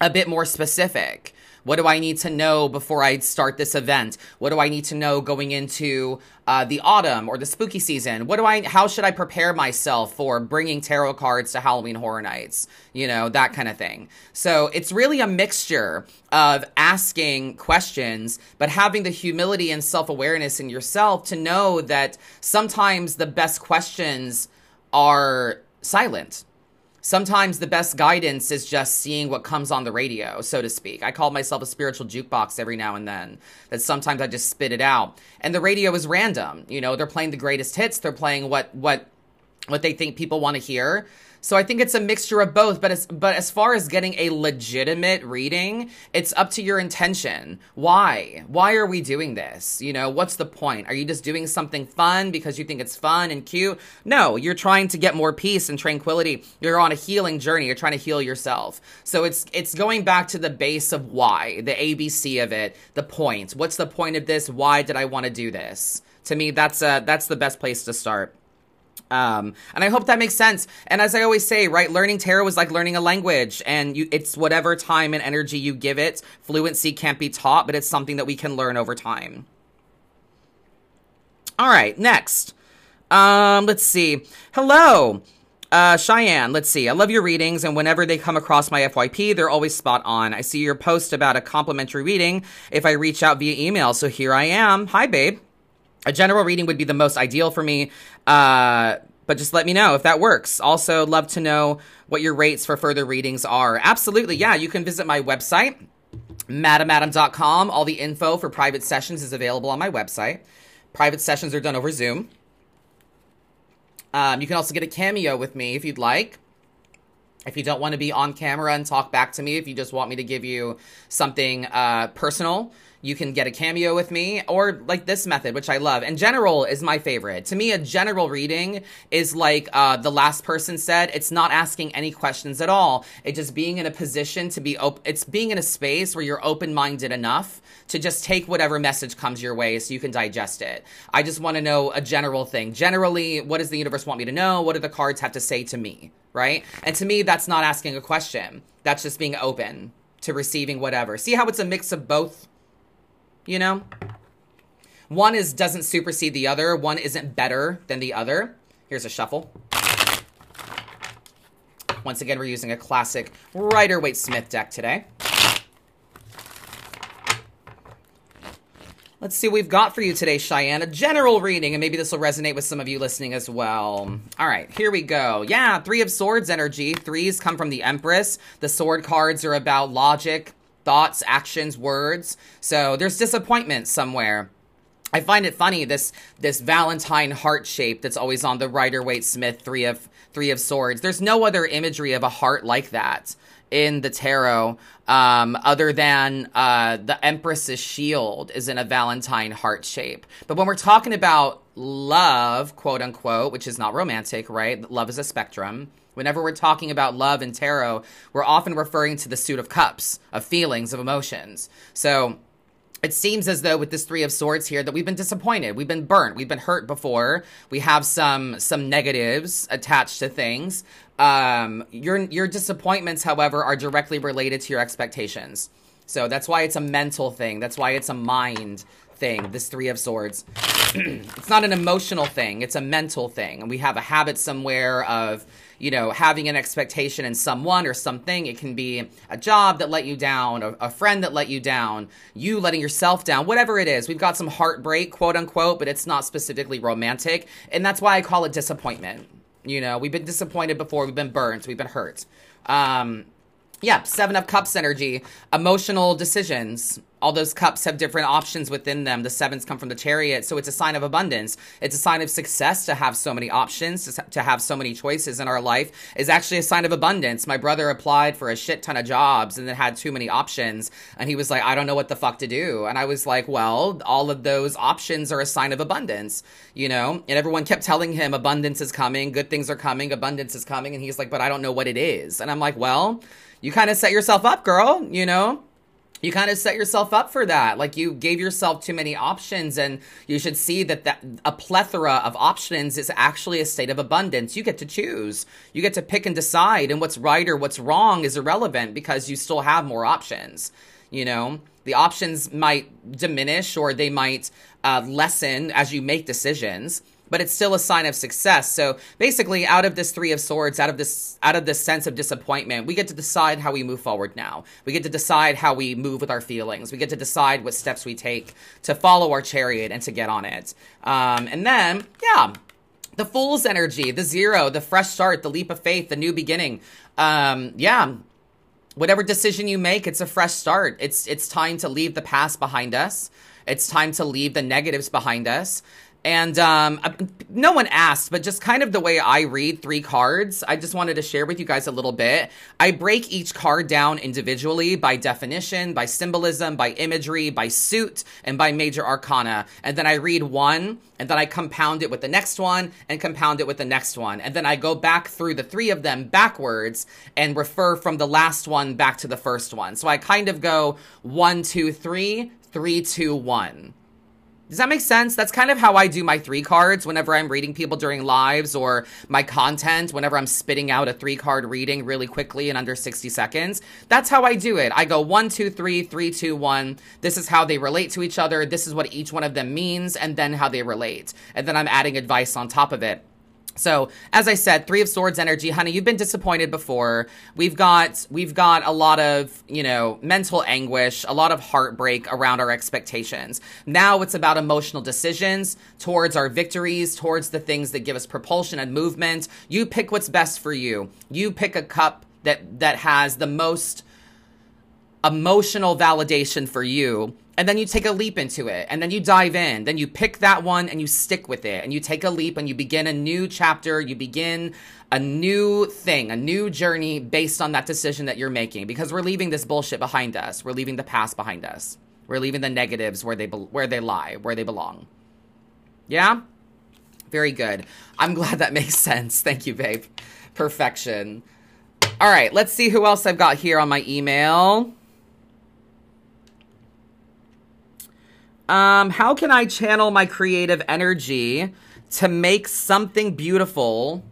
a bit more specific. What do I need to know before I start this event? What do I need to know going into uh, the autumn or the spooky season? What do I? How should I prepare myself for bringing tarot cards to Halloween Horror Nights? You know that kind of thing. So it's really a mixture of asking questions, but having the humility and self awareness in yourself to know that sometimes the best questions are silent sometimes the best guidance is just seeing what comes on the radio, so to speak. I call myself a spiritual jukebox every now and then. That sometimes I just spit it out. And the radio is random. You know, they're playing the greatest hits, they're playing what what what they think people want to hear. So I think it's a mixture of both, but as but as far as getting a legitimate reading, it's up to your intention. Why? Why are we doing this? You know, what's the point? Are you just doing something fun because you think it's fun and cute? No, you're trying to get more peace and tranquility. You're on a healing journey. You're trying to heal yourself. So it's it's going back to the base of why, the ABC of it, the point. What's the point of this? Why did I want to do this? To me, that's uh that's the best place to start. Um, and I hope that makes sense. And as I always say, right, learning tarot is like learning a language, and you, it's whatever time and energy you give it. Fluency can't be taught, but it's something that we can learn over time. All right, next. Um, let's see. Hello. Uh, Cheyenne, let's see. I love your readings, and whenever they come across my FYP, they're always spot on. I see your post about a complimentary reading if I reach out via email, so here I am. Hi, babe. A general reading would be the most ideal for me, uh, but just let me know if that works. Also, love to know what your rates for further readings are. Absolutely, yeah, you can visit my website, madamadam.com. All the info for private sessions is available on my website. Private sessions are done over Zoom. Um, you can also get a cameo with me if you'd like. If you don't want to be on camera and talk back to me, if you just want me to give you something uh, personal, you can get a cameo with me or like this method, which I love. And general is my favorite. To me, a general reading is like uh, the last person said, it's not asking any questions at all. It's just being in a position to be open. It's being in a space where you're open minded enough to just take whatever message comes your way so you can digest it. I just want to know a general thing. Generally, what does the universe want me to know? What do the cards have to say to me? Right? And to me, that's not asking a question. That's just being open to receiving whatever. See how it's a mix of both? You know? One is doesn't supersede the other, one isn't better than the other. Here's a shuffle. Once again, we're using a classic Rider Waite Smith deck today. Let's see what we've got for you today, Cheyenne. A general reading, and maybe this will resonate with some of you listening as well. All right, here we go. Yeah, Three of Swords energy. Threes come from the Empress. The sword cards are about logic, thoughts, actions, words. So there's disappointment somewhere. I find it funny this this Valentine heart shape that's always on the Rider Waite Smith three of three of swords. There's no other imagery of a heart like that in the tarot, um, other than uh, the Empress's shield is in a Valentine heart shape. But when we're talking about love, quote unquote, which is not romantic, right? Love is a spectrum. Whenever we're talking about love and tarot, we're often referring to the suit of cups, of feelings, of emotions. So it seems as though with this three of swords here that we've been disappointed. We've been burnt. We've been hurt before. We have some some negatives attached to things. Um your your disappointments however are directly related to your expectations. So that's why it's a mental thing. That's why it's a mind thing this three of swords. It's not an emotional thing. It's a mental thing. And we have a habit somewhere of you know, having an expectation in someone or something. It can be a job that let you down, a, a friend that let you down, you letting yourself down, whatever it is. We've got some heartbreak, quote unquote, but it's not specifically romantic. And that's why I call it disappointment. You know, we've been disappointed before, we've been burnt, we've been hurt. Um, yeah, Seven of Cups energy, emotional decisions. All those cups have different options within them. The sevens come from the chariot, so it's a sign of abundance. It's a sign of success to have so many options, to have so many choices in our life is actually a sign of abundance. My brother applied for a shit ton of jobs and then had too many options, and he was like, I don't know what the fuck to do. And I was like, well, all of those options are a sign of abundance, you know? And everyone kept telling him abundance is coming, good things are coming, abundance is coming. And he's like, but I don't know what it is. And I'm like, well, you kind of set yourself up, girl, you know? You kind of set yourself up for that. Like you gave yourself too many options and you should see that, that a plethora of options is actually a state of abundance. You get to choose. You get to pick and decide and what's right or what's wrong is irrelevant because you still have more options. You know, the options might diminish or they might uh, lessen as you make decisions but it's still a sign of success. So basically, out of this three of swords, out of this out of this sense of disappointment, we get to decide how we move forward now. We get to decide how we move with our feelings. We get to decide what steps we take to follow our chariot and to get on it. Um, and then, yeah, the fool's energy, the zero, the fresh start, the leap of faith, the new beginning. Um, yeah, whatever decision you make, it's a fresh start. It's it's time to leave the past behind us. It's time to leave the negatives behind us. And um, no one asked, but just kind of the way I read three cards, I just wanted to share with you guys a little bit. I break each card down individually by definition, by symbolism, by imagery, by suit, and by major arcana. And then I read one, and then I compound it with the next one, and compound it with the next one. And then I go back through the three of them backwards and refer from the last one back to the first one. So I kind of go one, two, three, three, two, one. Does that make sense? That's kind of how I do my three cards whenever I'm reading people during lives or my content, whenever I'm spitting out a three card reading really quickly in under 60 seconds. That's how I do it. I go one, two, three, three, two, one. This is how they relate to each other. This is what each one of them means, and then how they relate. And then I'm adding advice on top of it. So, as I said, 3 of swords energy, honey, you've been disappointed before. We've got we've got a lot of, you know, mental anguish, a lot of heartbreak around our expectations. Now it's about emotional decisions towards our victories, towards the things that give us propulsion and movement. You pick what's best for you. You pick a cup that that has the most emotional validation for you and then you take a leap into it and then you dive in. Then you pick that one and you stick with it. And you take a leap and you begin a new chapter. You begin a new thing a new journey based on that decision that you're making. Because we're leaving this bullshit behind us. We're leaving the past behind us. We're leaving the negatives where they be- where they lie where they belong. Yeah? Very good. I'm glad that makes sense. Thank you babe. Perfection. All right let's see who else i've got here on my email Um, how can I channel my creative energy to make something beautiful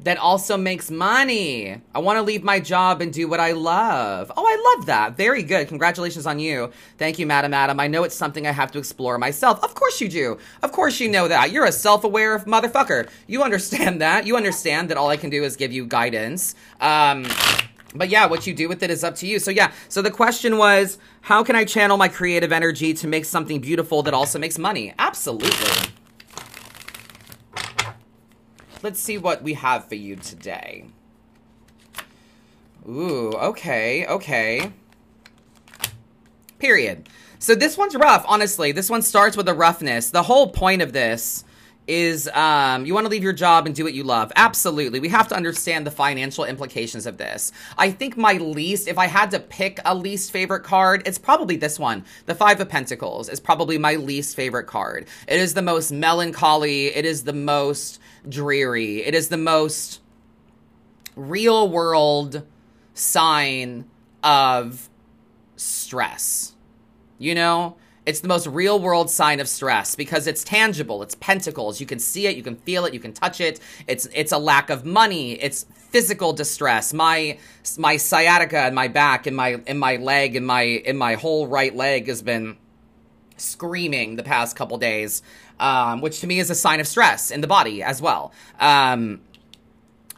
that also makes money? I want to leave my job and do what I love. Oh, I love that. Very good. Congratulations on you. Thank you, Madam Adam. I know it's something I have to explore myself. Of course you do. Of course you know that. You're a self-aware motherfucker. You understand that. You understand that all I can do is give you guidance. Um, but yeah, what you do with it is up to you. So yeah, so the question was, how can I channel my creative energy to make something beautiful that also makes money? Absolutely. Let's see what we have for you today. Ooh, okay, okay. Period. So this one's rough, honestly. This one starts with a roughness. The whole point of this is um, you want to leave your job and do what you love. Absolutely. We have to understand the financial implications of this. I think my least, if I had to pick a least favorite card, it's probably this one. The Five of Pentacles is probably my least favorite card. It is the most melancholy. It is the most dreary. It is the most real world sign of stress. You know? It's the most real world sign of stress because it's tangible. It's pentacles. You can see it, you can feel it, you can touch it. It's it's a lack of money. It's physical distress. My my sciatica in my back, in my in my leg, in my in my whole right leg has been screaming the past couple days, um, which to me is a sign of stress in the body as well. Um,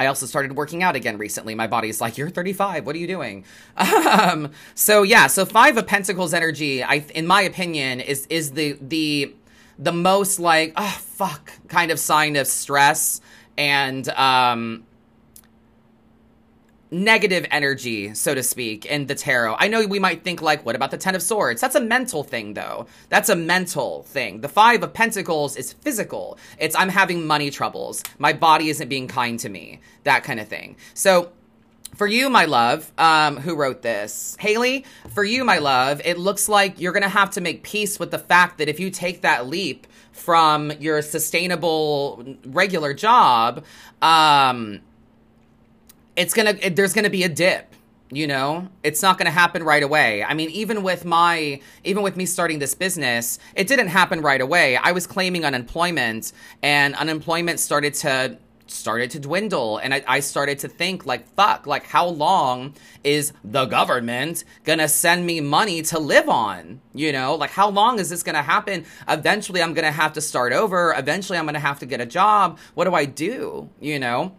I also started working out again recently. My body's like, "You're 35. What are you doing?" Um, so yeah, so Five of Pentacles energy, I, in my opinion, is is the the the most like, oh fuck, kind of sign of stress and um, negative energy, so to speak, in the tarot. I know we might think like, what about the Ten of Swords? That's a mental thing, though. That's a mental thing. The Five of Pentacles is physical. It's I'm having money troubles. My body isn't being kind to me. That kind of thing. So for you, my love, um, who wrote this, Haley, for you, my love, it looks like you're going to have to make peace with the fact that if you take that leap from your sustainable regular job, um, it's gonna it, there's gonna be a dip you know? It's not going to happen right away. I mean even with my even with me starting this business it didn't happen right away. I was claiming unemployment and unemployment started to started to dwindle and I, I, started to think like fuck like how long is the government gonna send me money to live on you know? Like how long is this gonna happen? Eventually i'm gonna have to start over. Eventually i'm gonna have to get a job. What do i do you know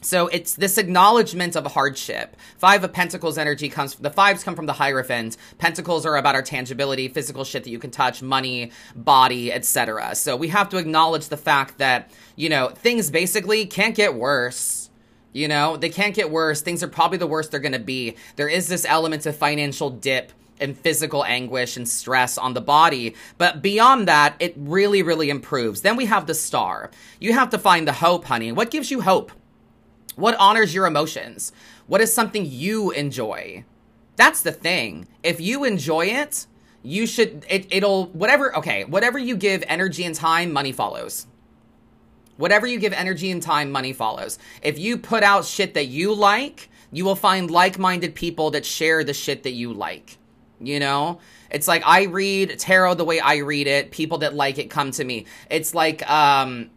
so it's this acknowledgement of hardship. Five of Pentacles energy comes, the fives come from the Hierophant. Pentacles are about our tangibility, physical shit that you can touch, money, body, etc. So we have to acknowledge the fact that, you know, things basically can't get worse. You know, they can't get worse. Things are probably the worst they're going to be. There is this element of financial dip and physical anguish and stress on the body. But beyond that, it really, really improves. Then we have the star. You have to find the hope, honey. What gives you hope? What honors your emotions? What is something you enjoy? That's the thing. If you enjoy it, you should it, it'll whatever okay, whatever you give energy and time, money follows. Whatever you give energy and time, money follows. If you put out shit that you like, you will find like-minded people that share the shit that you like. You know? It's like I read tarot the way I read it. People that like it come to me. It's like um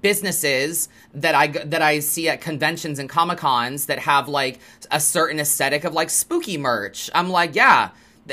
businesses that I that I see at conventions and comic cons that have like a certain aesthetic of like spooky merch. I'm like, yeah.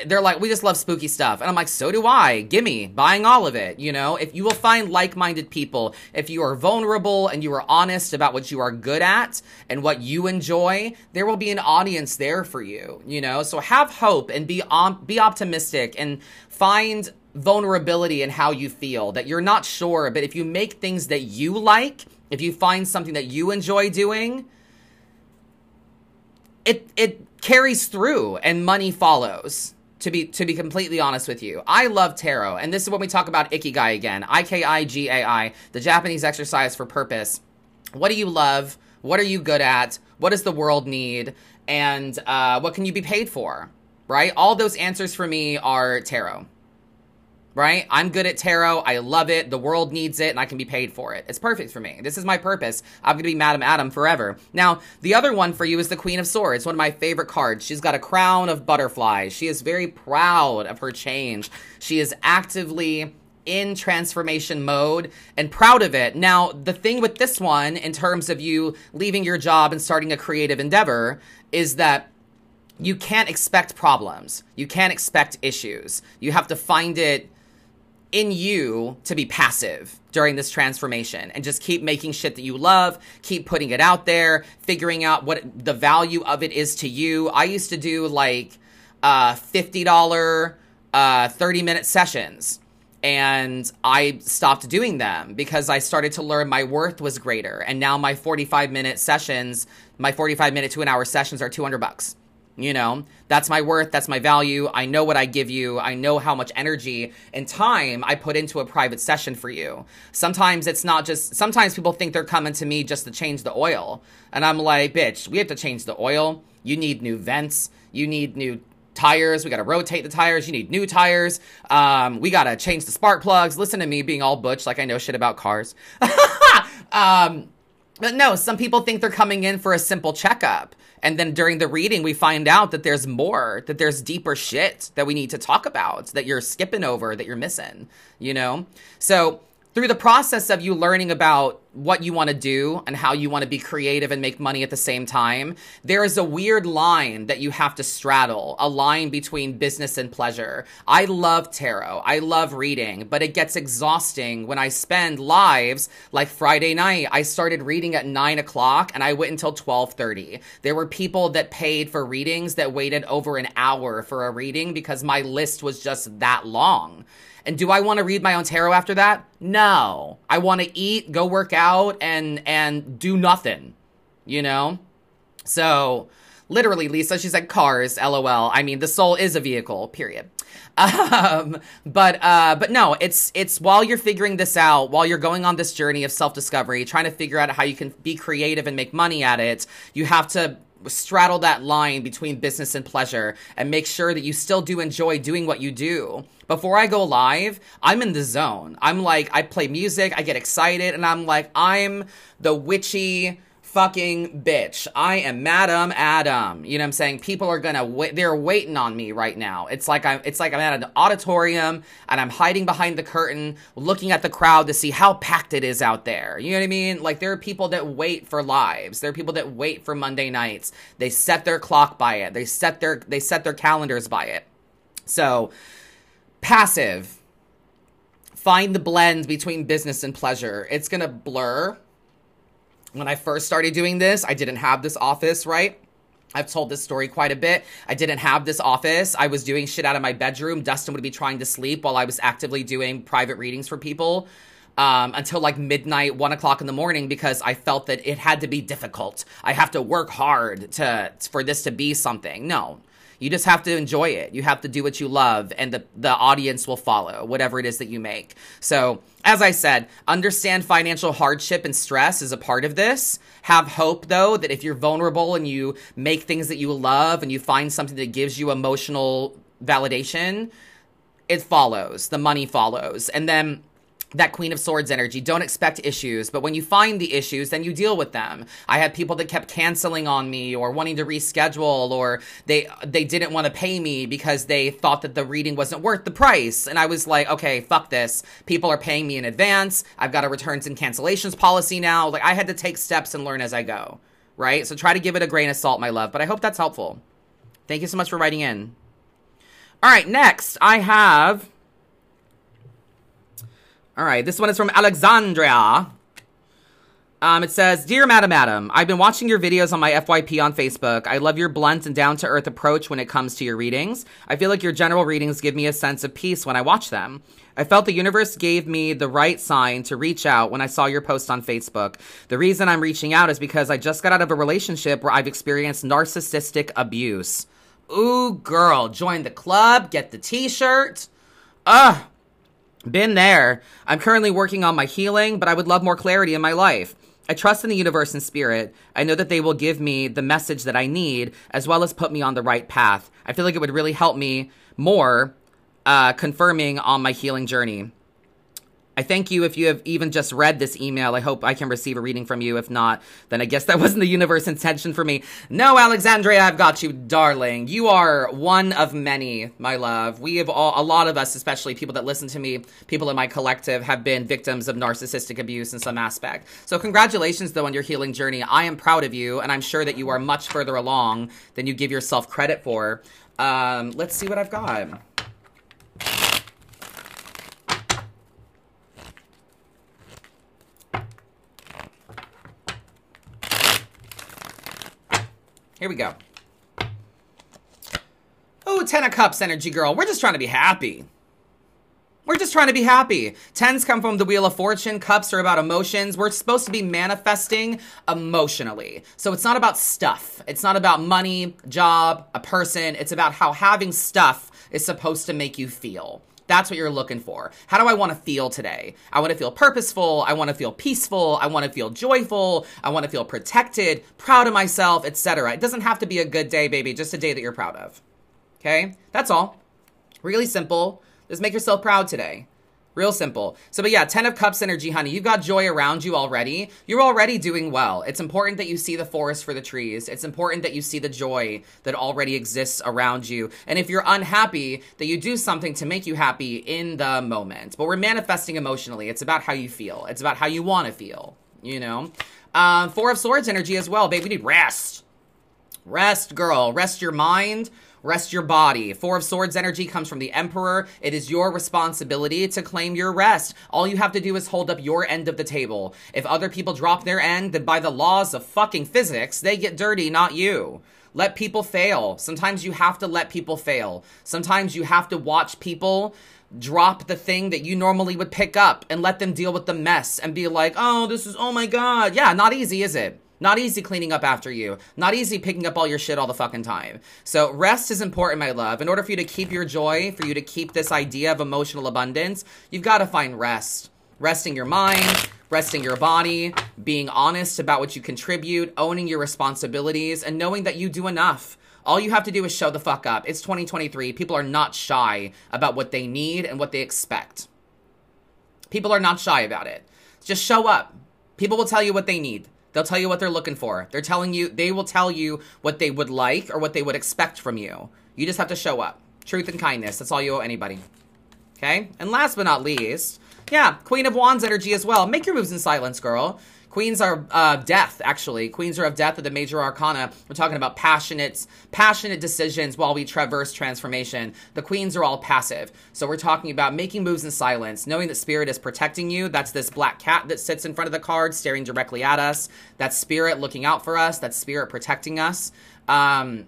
They're like, we just love spooky stuff. And I'm like, so do I. Gimme, buying all of it. You know, if you will find like minded people, if you are vulnerable and you are honest about what you are good at and what you enjoy, there will be an audience there for you. You know, so have hope and be, um, be optimistic and find vulnerability in how you feel, that you're not sure, but if you make things that you like, if you find something that you enjoy doing, it it carries through and money follows. To be to be completely honest with you, I love tarot, and this is when we talk about ikigai again. I K I G A I, the Japanese exercise for purpose. What do you love? What are you good at? What does the world need? And uh, what can you be paid for? Right? All those answers for me are tarot right? I'm good at tarot. I love it. The world needs it and I can be paid for it. It's perfect for me. This is my purpose. I'm going to be Madam Adam forever. Now, the other one for you is the Queen of Swords, one of my favorite cards. She's got a crown of butterflies. She is very proud of her change. She is actively in transformation mode and proud of it. Now, the thing with this one, in terms of you leaving your job and starting a creative endeavor, is that you can't expect problems. You can't expect issues. You have to find it in you to be passive during this transformation and just keep making shit that you love, keep putting it out there, figuring out what the value of it is to you. I used to do like uh, $50 uh, 30 minute sessions and I stopped doing them because I started to learn my worth was greater. And now my 45 minute sessions, my 45 minute to an hour sessions are 200 bucks. You know, that's my worth, that's my value. I know what I give you. I know how much energy and time I put into a private session for you. Sometimes it's not just, sometimes people think they're coming to me just to change the oil. And I'm like, bitch, we have to change the oil. You need new vents. You need new tires. We got to rotate the tires. You need new tires. Um, we got to change the spark plugs. Listen to me being all butch like I know shit about cars. um, but no, some people think they're coming in for a simple checkup. And then during the reading, we find out that there's more, that there's deeper shit that we need to talk about, that you're skipping over, that you're missing, you know? So through the process of you learning about what you want to do and how you want to be creative and make money at the same time, there is a weird line that you have to straddle, a line between business and pleasure. I love tarot. I love reading, but it gets exhausting when I spend lives like Friday night. I started reading at nine o'clock and I went until 1230. There were people that paid for readings that waited over an hour for a reading because my list was just that long. And do I want to read my own tarot after that? No. I want to eat, go work out, and and do nothing. You know? So literally, Lisa, she's like cars, lol. I mean, the soul is a vehicle, period. Um, but uh, but no, it's it's while you're figuring this out, while you're going on this journey of self discovery, trying to figure out how you can be creative and make money at it, you have to straddle that line between business and pleasure and make sure that you still do enjoy doing what you do. Before I go live, I'm in the zone. I'm like, I play music, I get excited, and I'm like, I'm the witchy fucking bitch. I am Madam Adam. You know what I'm saying? People are gonna wait. They're waiting on me right now. It's like I'm. It's like I'm at an auditorium and I'm hiding behind the curtain, looking at the crowd to see how packed it is out there. You know what I mean? Like there are people that wait for lives. There are people that wait for Monday nights. They set their clock by it. They set their they set their calendars by it. So passive. Find the blend between business and pleasure. It's gonna blur when I first started doing this, I didn't have this office, right? I've told this story quite a bit. I didn't have this office. I was doing shit out of my bedroom. Dustin would be trying to sleep while I was actively doing private readings for people um, until like midnight, one o'clock in the morning, because I felt that it had to be difficult. I have to work hard to for this to be something. No, you just have to enjoy it. You have to do what you love, and the, the audience will follow whatever it is that you make. So, as I said, understand financial hardship and stress is a part of this. Have hope, though, that if you're vulnerable and you make things that you love and you find something that gives you emotional validation, it follows. The money follows. And then that Queen of Swords energy. Don't expect issues, but when you find the issues, then you deal with them. I had people that kept canceling on me or wanting to reschedule or they they didn't want to pay me because they thought that the reading wasn't worth the price. And I was like, okay, fuck this. People are paying me in advance. I've got a returns and cancellations policy now. Like I had to take steps and learn as I go. Right? So try to give it a grain of salt, my love, but I hope that's helpful. Thank you so much for writing in. All right, next I have all right, this one is from Alexandria. Um, it says, Dear Madam Adam, I've been watching your videos on my FYP on Facebook. I love your blunt and down to earth approach when it comes to your readings. I feel like your general readings give me a sense of peace when I watch them. I felt the universe gave me the right sign to reach out when I saw your post on Facebook. The reason I'm reaching out is because I just got out of a relationship where I've experienced narcissistic abuse. Ooh, girl, join the club, get the t shirt. Ugh, been there. I'm currently working on my healing, but I would love more clarity in my life. I trust in the universe and spirit. I know that they will give me the message that I need, as well as put me on the right path. I feel like it would really help me more uh, confirming on my healing journey. I thank you if you have even just read this email. I hope I can receive a reading from you. If not, then I guess that wasn't the universe intention for me. No, Alexandria, I've got you, darling. You are one of many, my love. We have all, a lot of us, especially people that listen to me, people in my collective, have been victims of narcissistic abuse in some aspect. So, congratulations, though, on your healing journey. I am proud of you, and I'm sure that you are much further along than you give yourself credit for. Um, let's see what I've got. Here we go. Oh, Ten of Cups energy girl. We're just trying to be happy. We're just trying to be happy. Tens come from the Wheel of Fortune. Cups are about emotions. We're supposed to be manifesting emotionally. So it's not about stuff. It's not about money, job, a person. It's about how having stuff is supposed to make you feel. That's what you're looking for. How do I want to feel today? I want to feel purposeful. I want to feel peaceful. I want to feel joyful. I want to feel protected, proud of myself, etc. It doesn't have to be a good day, baby, just a day that you're proud of. Okay? That's all. Really simple. Just make yourself proud today. Real simple. So, but yeah, 10 of Cups energy, honey. You've got joy around you already. You're already doing well. It's important that you see the forest for the trees. It's important that you see the joy that already exists around you. And if you're unhappy, that you do something to make you happy in the moment. But we're manifesting emotionally. It's about how you feel, it's about how you want to feel, you know? Uh, four of Swords energy as well, babe. We need rest. Rest, girl. Rest your mind Rest your body. Four of Swords energy comes from the Emperor. It is your responsibility to claim your rest. All you have to do is hold up your end of the table. If other people drop their end, then by the laws of fucking physics, they get dirty, not you. Let people fail. Sometimes you have to let people fail. Sometimes you have to watch people drop the thing that you normally would pick up and let them deal with the mess and be like, oh, this is, oh my God. Yeah, not easy, is it? Not easy cleaning up after you. Not easy picking up all your shit all the fucking time. So rest is important, my love. In order for you to keep your joy, for you to keep this idea of emotional abundance, you've got to find rest. Resting your mind, resting your body, being honest about what you contribute, owning your responsibilities, and knowing that you do enough. All you have to do is show the fuck up. It's 2023. People are not shy about what they need and what they expect. People are not shy about it. Just show up. People will tell you what they need. They'll tell you what they're looking for. They're telling you, they will tell you what they would like or what they would expect from you. You just have to show up. Truth and kindness. That's all you owe anybody. Okay? And last but not least, yeah, Queen of Wands energy as well. Make your moves in silence, girl. Queens are uh, death, actually. Queens are of death of the major arcana. We're talking about passionate, passionate decisions while we traverse transformation. The queens are all passive. So we're talking about making moves in silence, knowing that spirit is protecting you. That's this black cat that sits in front of the card, staring directly at us. That's spirit looking out for us. That's spirit protecting us. Um,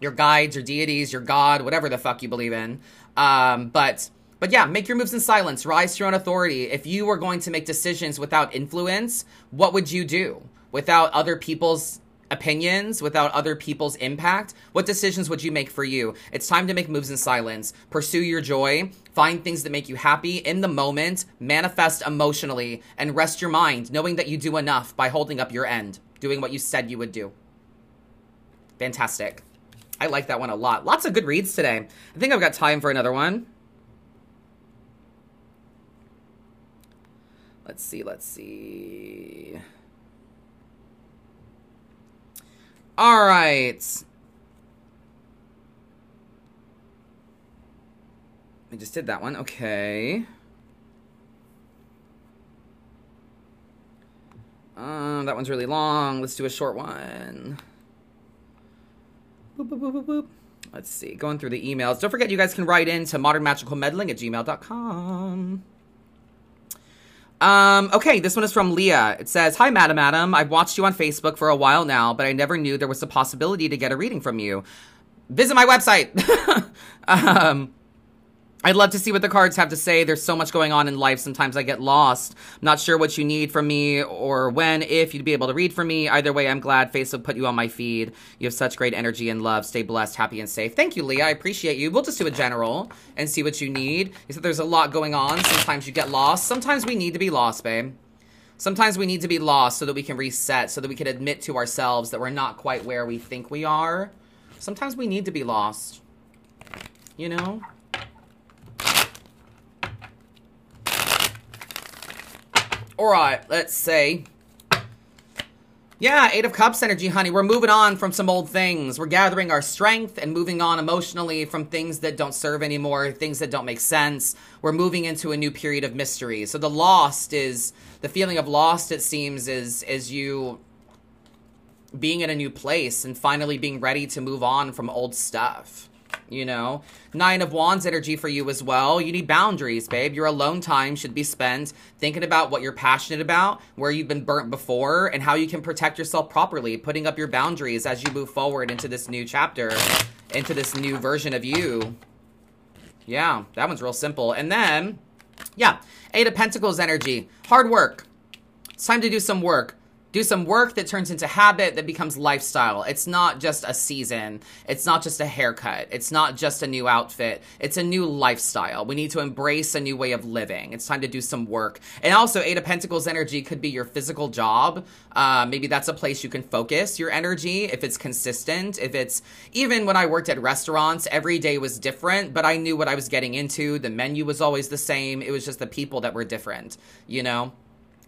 your guides, your deities, your God, whatever the fuck you believe in. Um, but but yeah, make your moves in silence. Rise to your own authority. If you were going to make decisions without influence, what would you do? Without other people's opinions, without other people's impact, what decisions would you make for you? It's time to make moves in silence. Pursue your joy. Find things that make you happy in the moment. Manifest emotionally and rest your mind, knowing that you do enough by holding up your end, doing what you said you would do. Fantastic. I like that one a lot. Lots of good reads today. I think I've got time for another one. Let's see, let's see. All right. I just did that one. Okay. Um, that one's really long. Let's do a short one. Boop, boop, boop, boop, boop. Let's see. Going through the emails. Don't forget, you guys can write in to modernmagicalmeddling at gmail.com. Um, okay, this one is from Leah. It says, Hi, Madam Adam. I've watched you on Facebook for a while now, but I never knew there was a possibility to get a reading from you. Visit my website. um, I'd love to see what the cards have to say. There's so much going on in life. Sometimes I get lost. I'm not sure what you need from me or when, if you'd be able to read for me. Either way, I'm glad Facebook put you on my feed. You have such great energy and love. Stay blessed, happy, and safe. Thank you, Leah. I appreciate you. We'll just do a general and see what you need. You said there's a lot going on. Sometimes you get lost. Sometimes we need to be lost, babe. Sometimes we need to be lost so that we can reset, so that we can admit to ourselves that we're not quite where we think we are. Sometimes we need to be lost. You know? All right, let's say. Yeah, Eight of Cups energy, honey. We're moving on from some old things. We're gathering our strength and moving on emotionally from things that don't serve anymore, things that don't make sense. We're moving into a new period of mystery. So the lost is the feeling of lost. It seems is is you being in a new place and finally being ready to move on from old stuff you know? Nine of Wands energy for you as well. You need boundaries, babe. Your alone time should be spent thinking about what you're passionate about, where you've been burnt before, and how you can protect yourself properly, putting up your boundaries as you move forward into this new chapter, into this new version of you. Yeah, that one's real simple. And then Yeah, Eight of Pentacles energy. Hard work. It's time to do some work do some work that turns into habit that becomes lifestyle. It's not just a season. It's not just a haircut. It's not just a new outfit. It's a new lifestyle. We need to embrace a new way of living. It's time to do some work. And also, Eight of Pentacles energy could be your physical job. Uh, maybe that's a place you can focus your energy if it's consistent. If it's even when I worked at restaurants, every day was different, but I knew what I was getting into. The menu was always the same. It was just the people that were different, you know?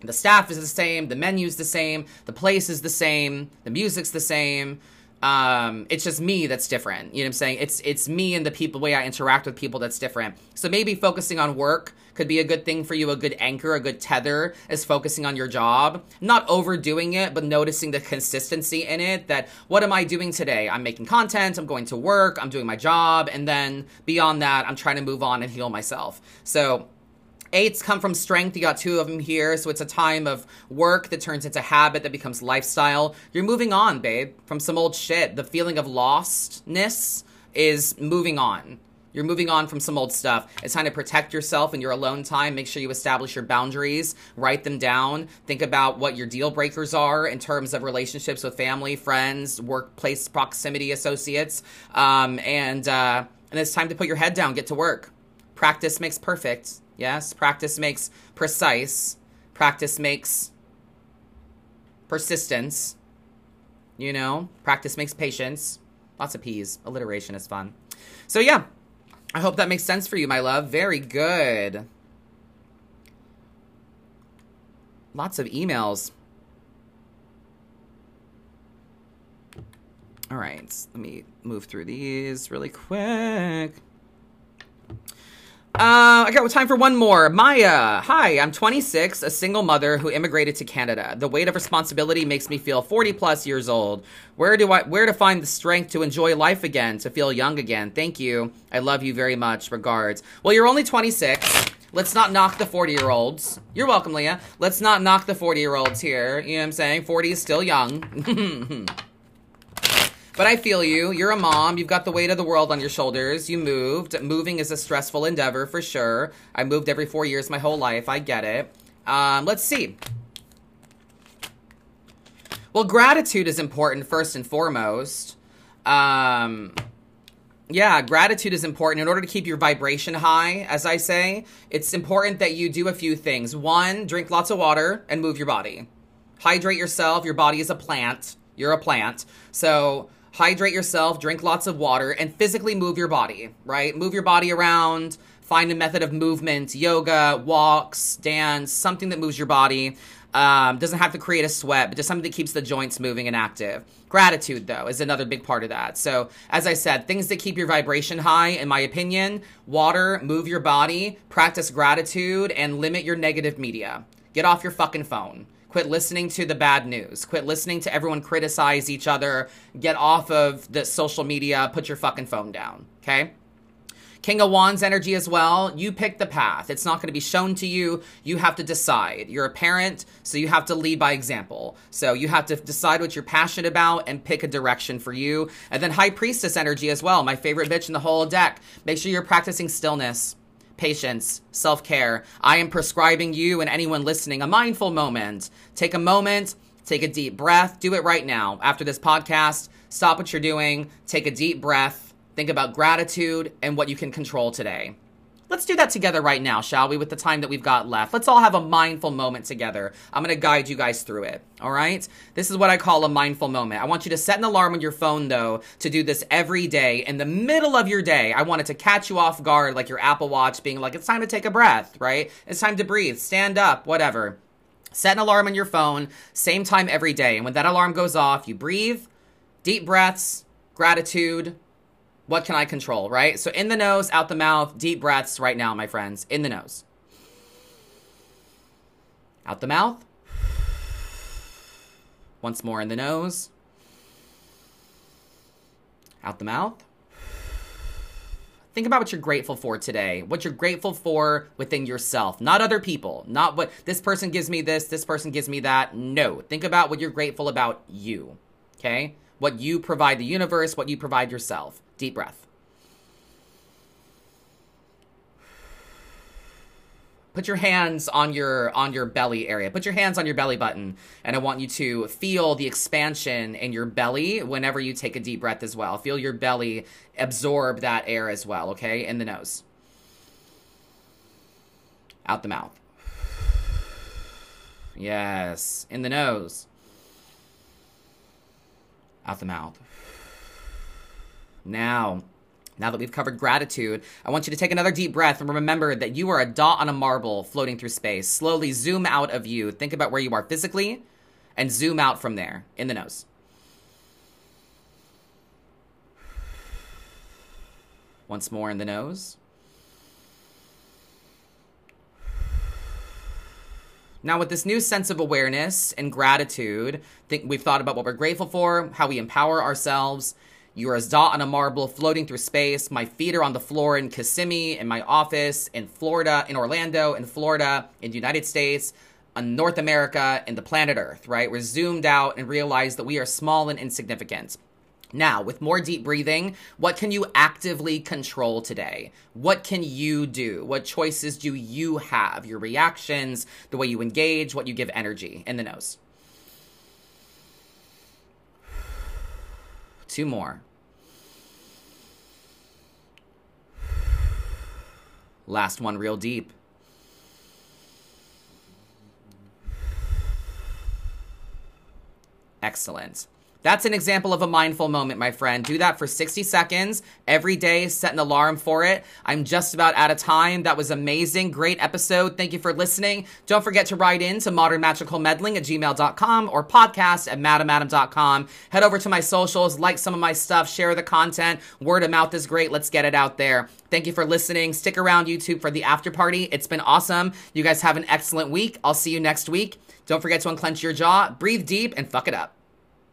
The staff is the same, the menu's the same, the place is the same, the music's the same. Um, it's just me that's different. You know what I'm saying? It's it's me and the people, the way I interact with people that's different. So maybe focusing on work could be a good thing for you, a good anchor, a good tether is focusing on your job. Not overdoing it, but noticing the consistency in it that what am I doing today? I'm making content, I'm going to work, I'm doing my job, and then beyond that, I'm trying to move on and heal myself. So Eights come from strength. You got two of them here. So it's a time of work that turns into habit that becomes lifestyle. You're moving on, babe, from some old shit. The feeling of lostness is moving on. You're moving on from some old stuff. It's time to protect yourself in your alone time. Make sure you establish your boundaries, write them down. Think about what your deal breakers are in terms of relationships with family, friends, workplace proximity associates. Um, and, uh, and it's time to put your head down, get to work. Practice makes perfect. Yes, practice makes precise. Practice makes persistence. You know, practice makes patience. Lots of P's. Alliteration is fun. So, yeah, I hope that makes sense for you, my love. Very good. Lots of emails. All right, let me move through these really quick. Uh, I got time for one more. Maya, hi, I'm 26, a single mother who immigrated to Canada. The weight of responsibility makes me feel 40 plus years old. Where do I, where to find the strength to enjoy life again, to feel young again? Thank you. I love you very much. Regards. Well, you're only 26. Let's not knock the 40 year olds. You're welcome, Leah. Let's not knock the 40 year olds here. You know what I'm saying? 40 is still young. But I feel you. You're a mom. You've got the weight of the world on your shoulders. You moved. Moving is a stressful endeavor for sure. I moved every four years my whole life. I get it. Um, let's see. Well, gratitude is important first and foremost. Um, yeah, gratitude is important. In order to keep your vibration high, as I say, it's important that you do a few things. One, drink lots of water and move your body. Hydrate yourself. Your body is a plant. You're a plant. So hydrate yourself, drink lots of water, and physically move your body, right? Move your body around, find a method of movement, yoga, walks, dance, something that moves your body. Um, doesn't have to create a sweat, but just something that keeps the joints moving and active. Gratitude, though, is another big part of that. So, as I said, things that keep your vibration high, in my opinion, water, move your body, practice gratitude, and limit your negative media. Get off your fucking phone. Quit listening to the bad news. Quit listening to everyone criticize each other. Get off of the social media. Put your fucking phone down. Okay? King of Wands energy as well. You pick the path. It's not going to be shown to you. You have to decide. You're a parent, so you have to lead by example. So you have to decide what you're passionate about and pick a direction for you. And then High Priestess energy as well. My favorite bitch in the whole deck. Make sure you're practicing stillness patience, self care. I am prescribing you and anyone listening a mindful moment. Take a moment, take a deep breath. Do it right now. After this podcast, stop what you're doing, take a deep breath, think about gratitude and what you can control today. Let's do that together right now, shall we, with the time that we've got left. Let's all have a mindful moment together. I'm going to guide you guys through it, all right? This is what I call a mindful moment. I want you to set an alarm on your phone, though, to do this every day. In the middle of your day, I want it to catch you off guard, like your Apple Watch being like, it's time to take a breath, right? It's time to breathe, stand up, whatever. Set an alarm on your phone, same time every day. And when that alarm goes off, you breathe, deep breaths, gratitude, what can I control, right? So in the nose, out the mouth, deep breaths right now, my friends. In the nose. Out the mouth. Once more in the nose. Out the mouth. Think about what you're grateful for today. What you're grateful for within yourself, not other people. Not what this person gives me this, this person gives me that. No. Think about what you're grateful about you. Okay? What you provide the universe, what you provide yourself. Deep breath. put your hands on your on your belly area. Put your hands on your belly button, and I want you to feel the expansion in your belly whenever you take a deep breath as well. Feel your belly absorb that air as well. Okay, in the nose, out the mouth. Yes, in the nose, out the mouth. Now, now that we've covered gratitude, I want you to take another deep breath and remember that you are a dot on a marble floating through space. Slowly zoom out of you. Think about where you are physically and zoom out from there in the nose. Once more in the nose. Now, with this new sense of awareness and gratitude, think we've thought about what we're grateful for, how we empower ourselves, you are a dot on a marble floating through space. My feet are on the floor in Kissimmee, in my office, in Florida, in Orlando, in Florida, in the United States, on North America, and the planet Earth, right? We're zoomed out and realize that we are small and insignificant. Now, with more deep breathing, what can you actively control today? What can you do? What choices do you have? Your reactions, the way you engage, what you give energy in the nose. Two more. Last one, real deep. Excellent. That's an example of a mindful moment, my friend. Do that for 60 seconds every day. Set an alarm for it. I'm just about out of time. That was amazing. Great episode. Thank you for listening. Don't forget to write in to modernmagicalmeddling at gmail.com or podcast at madamadam.com. Head over to my socials, like some of my stuff, share the content. Word of mouth is great. Let's get it out there. Thank you for listening. Stick around YouTube for the after party. It's been awesome. You guys have an excellent week. I'll see you next week. Don't forget to unclench your jaw, breathe deep, and fuck it up.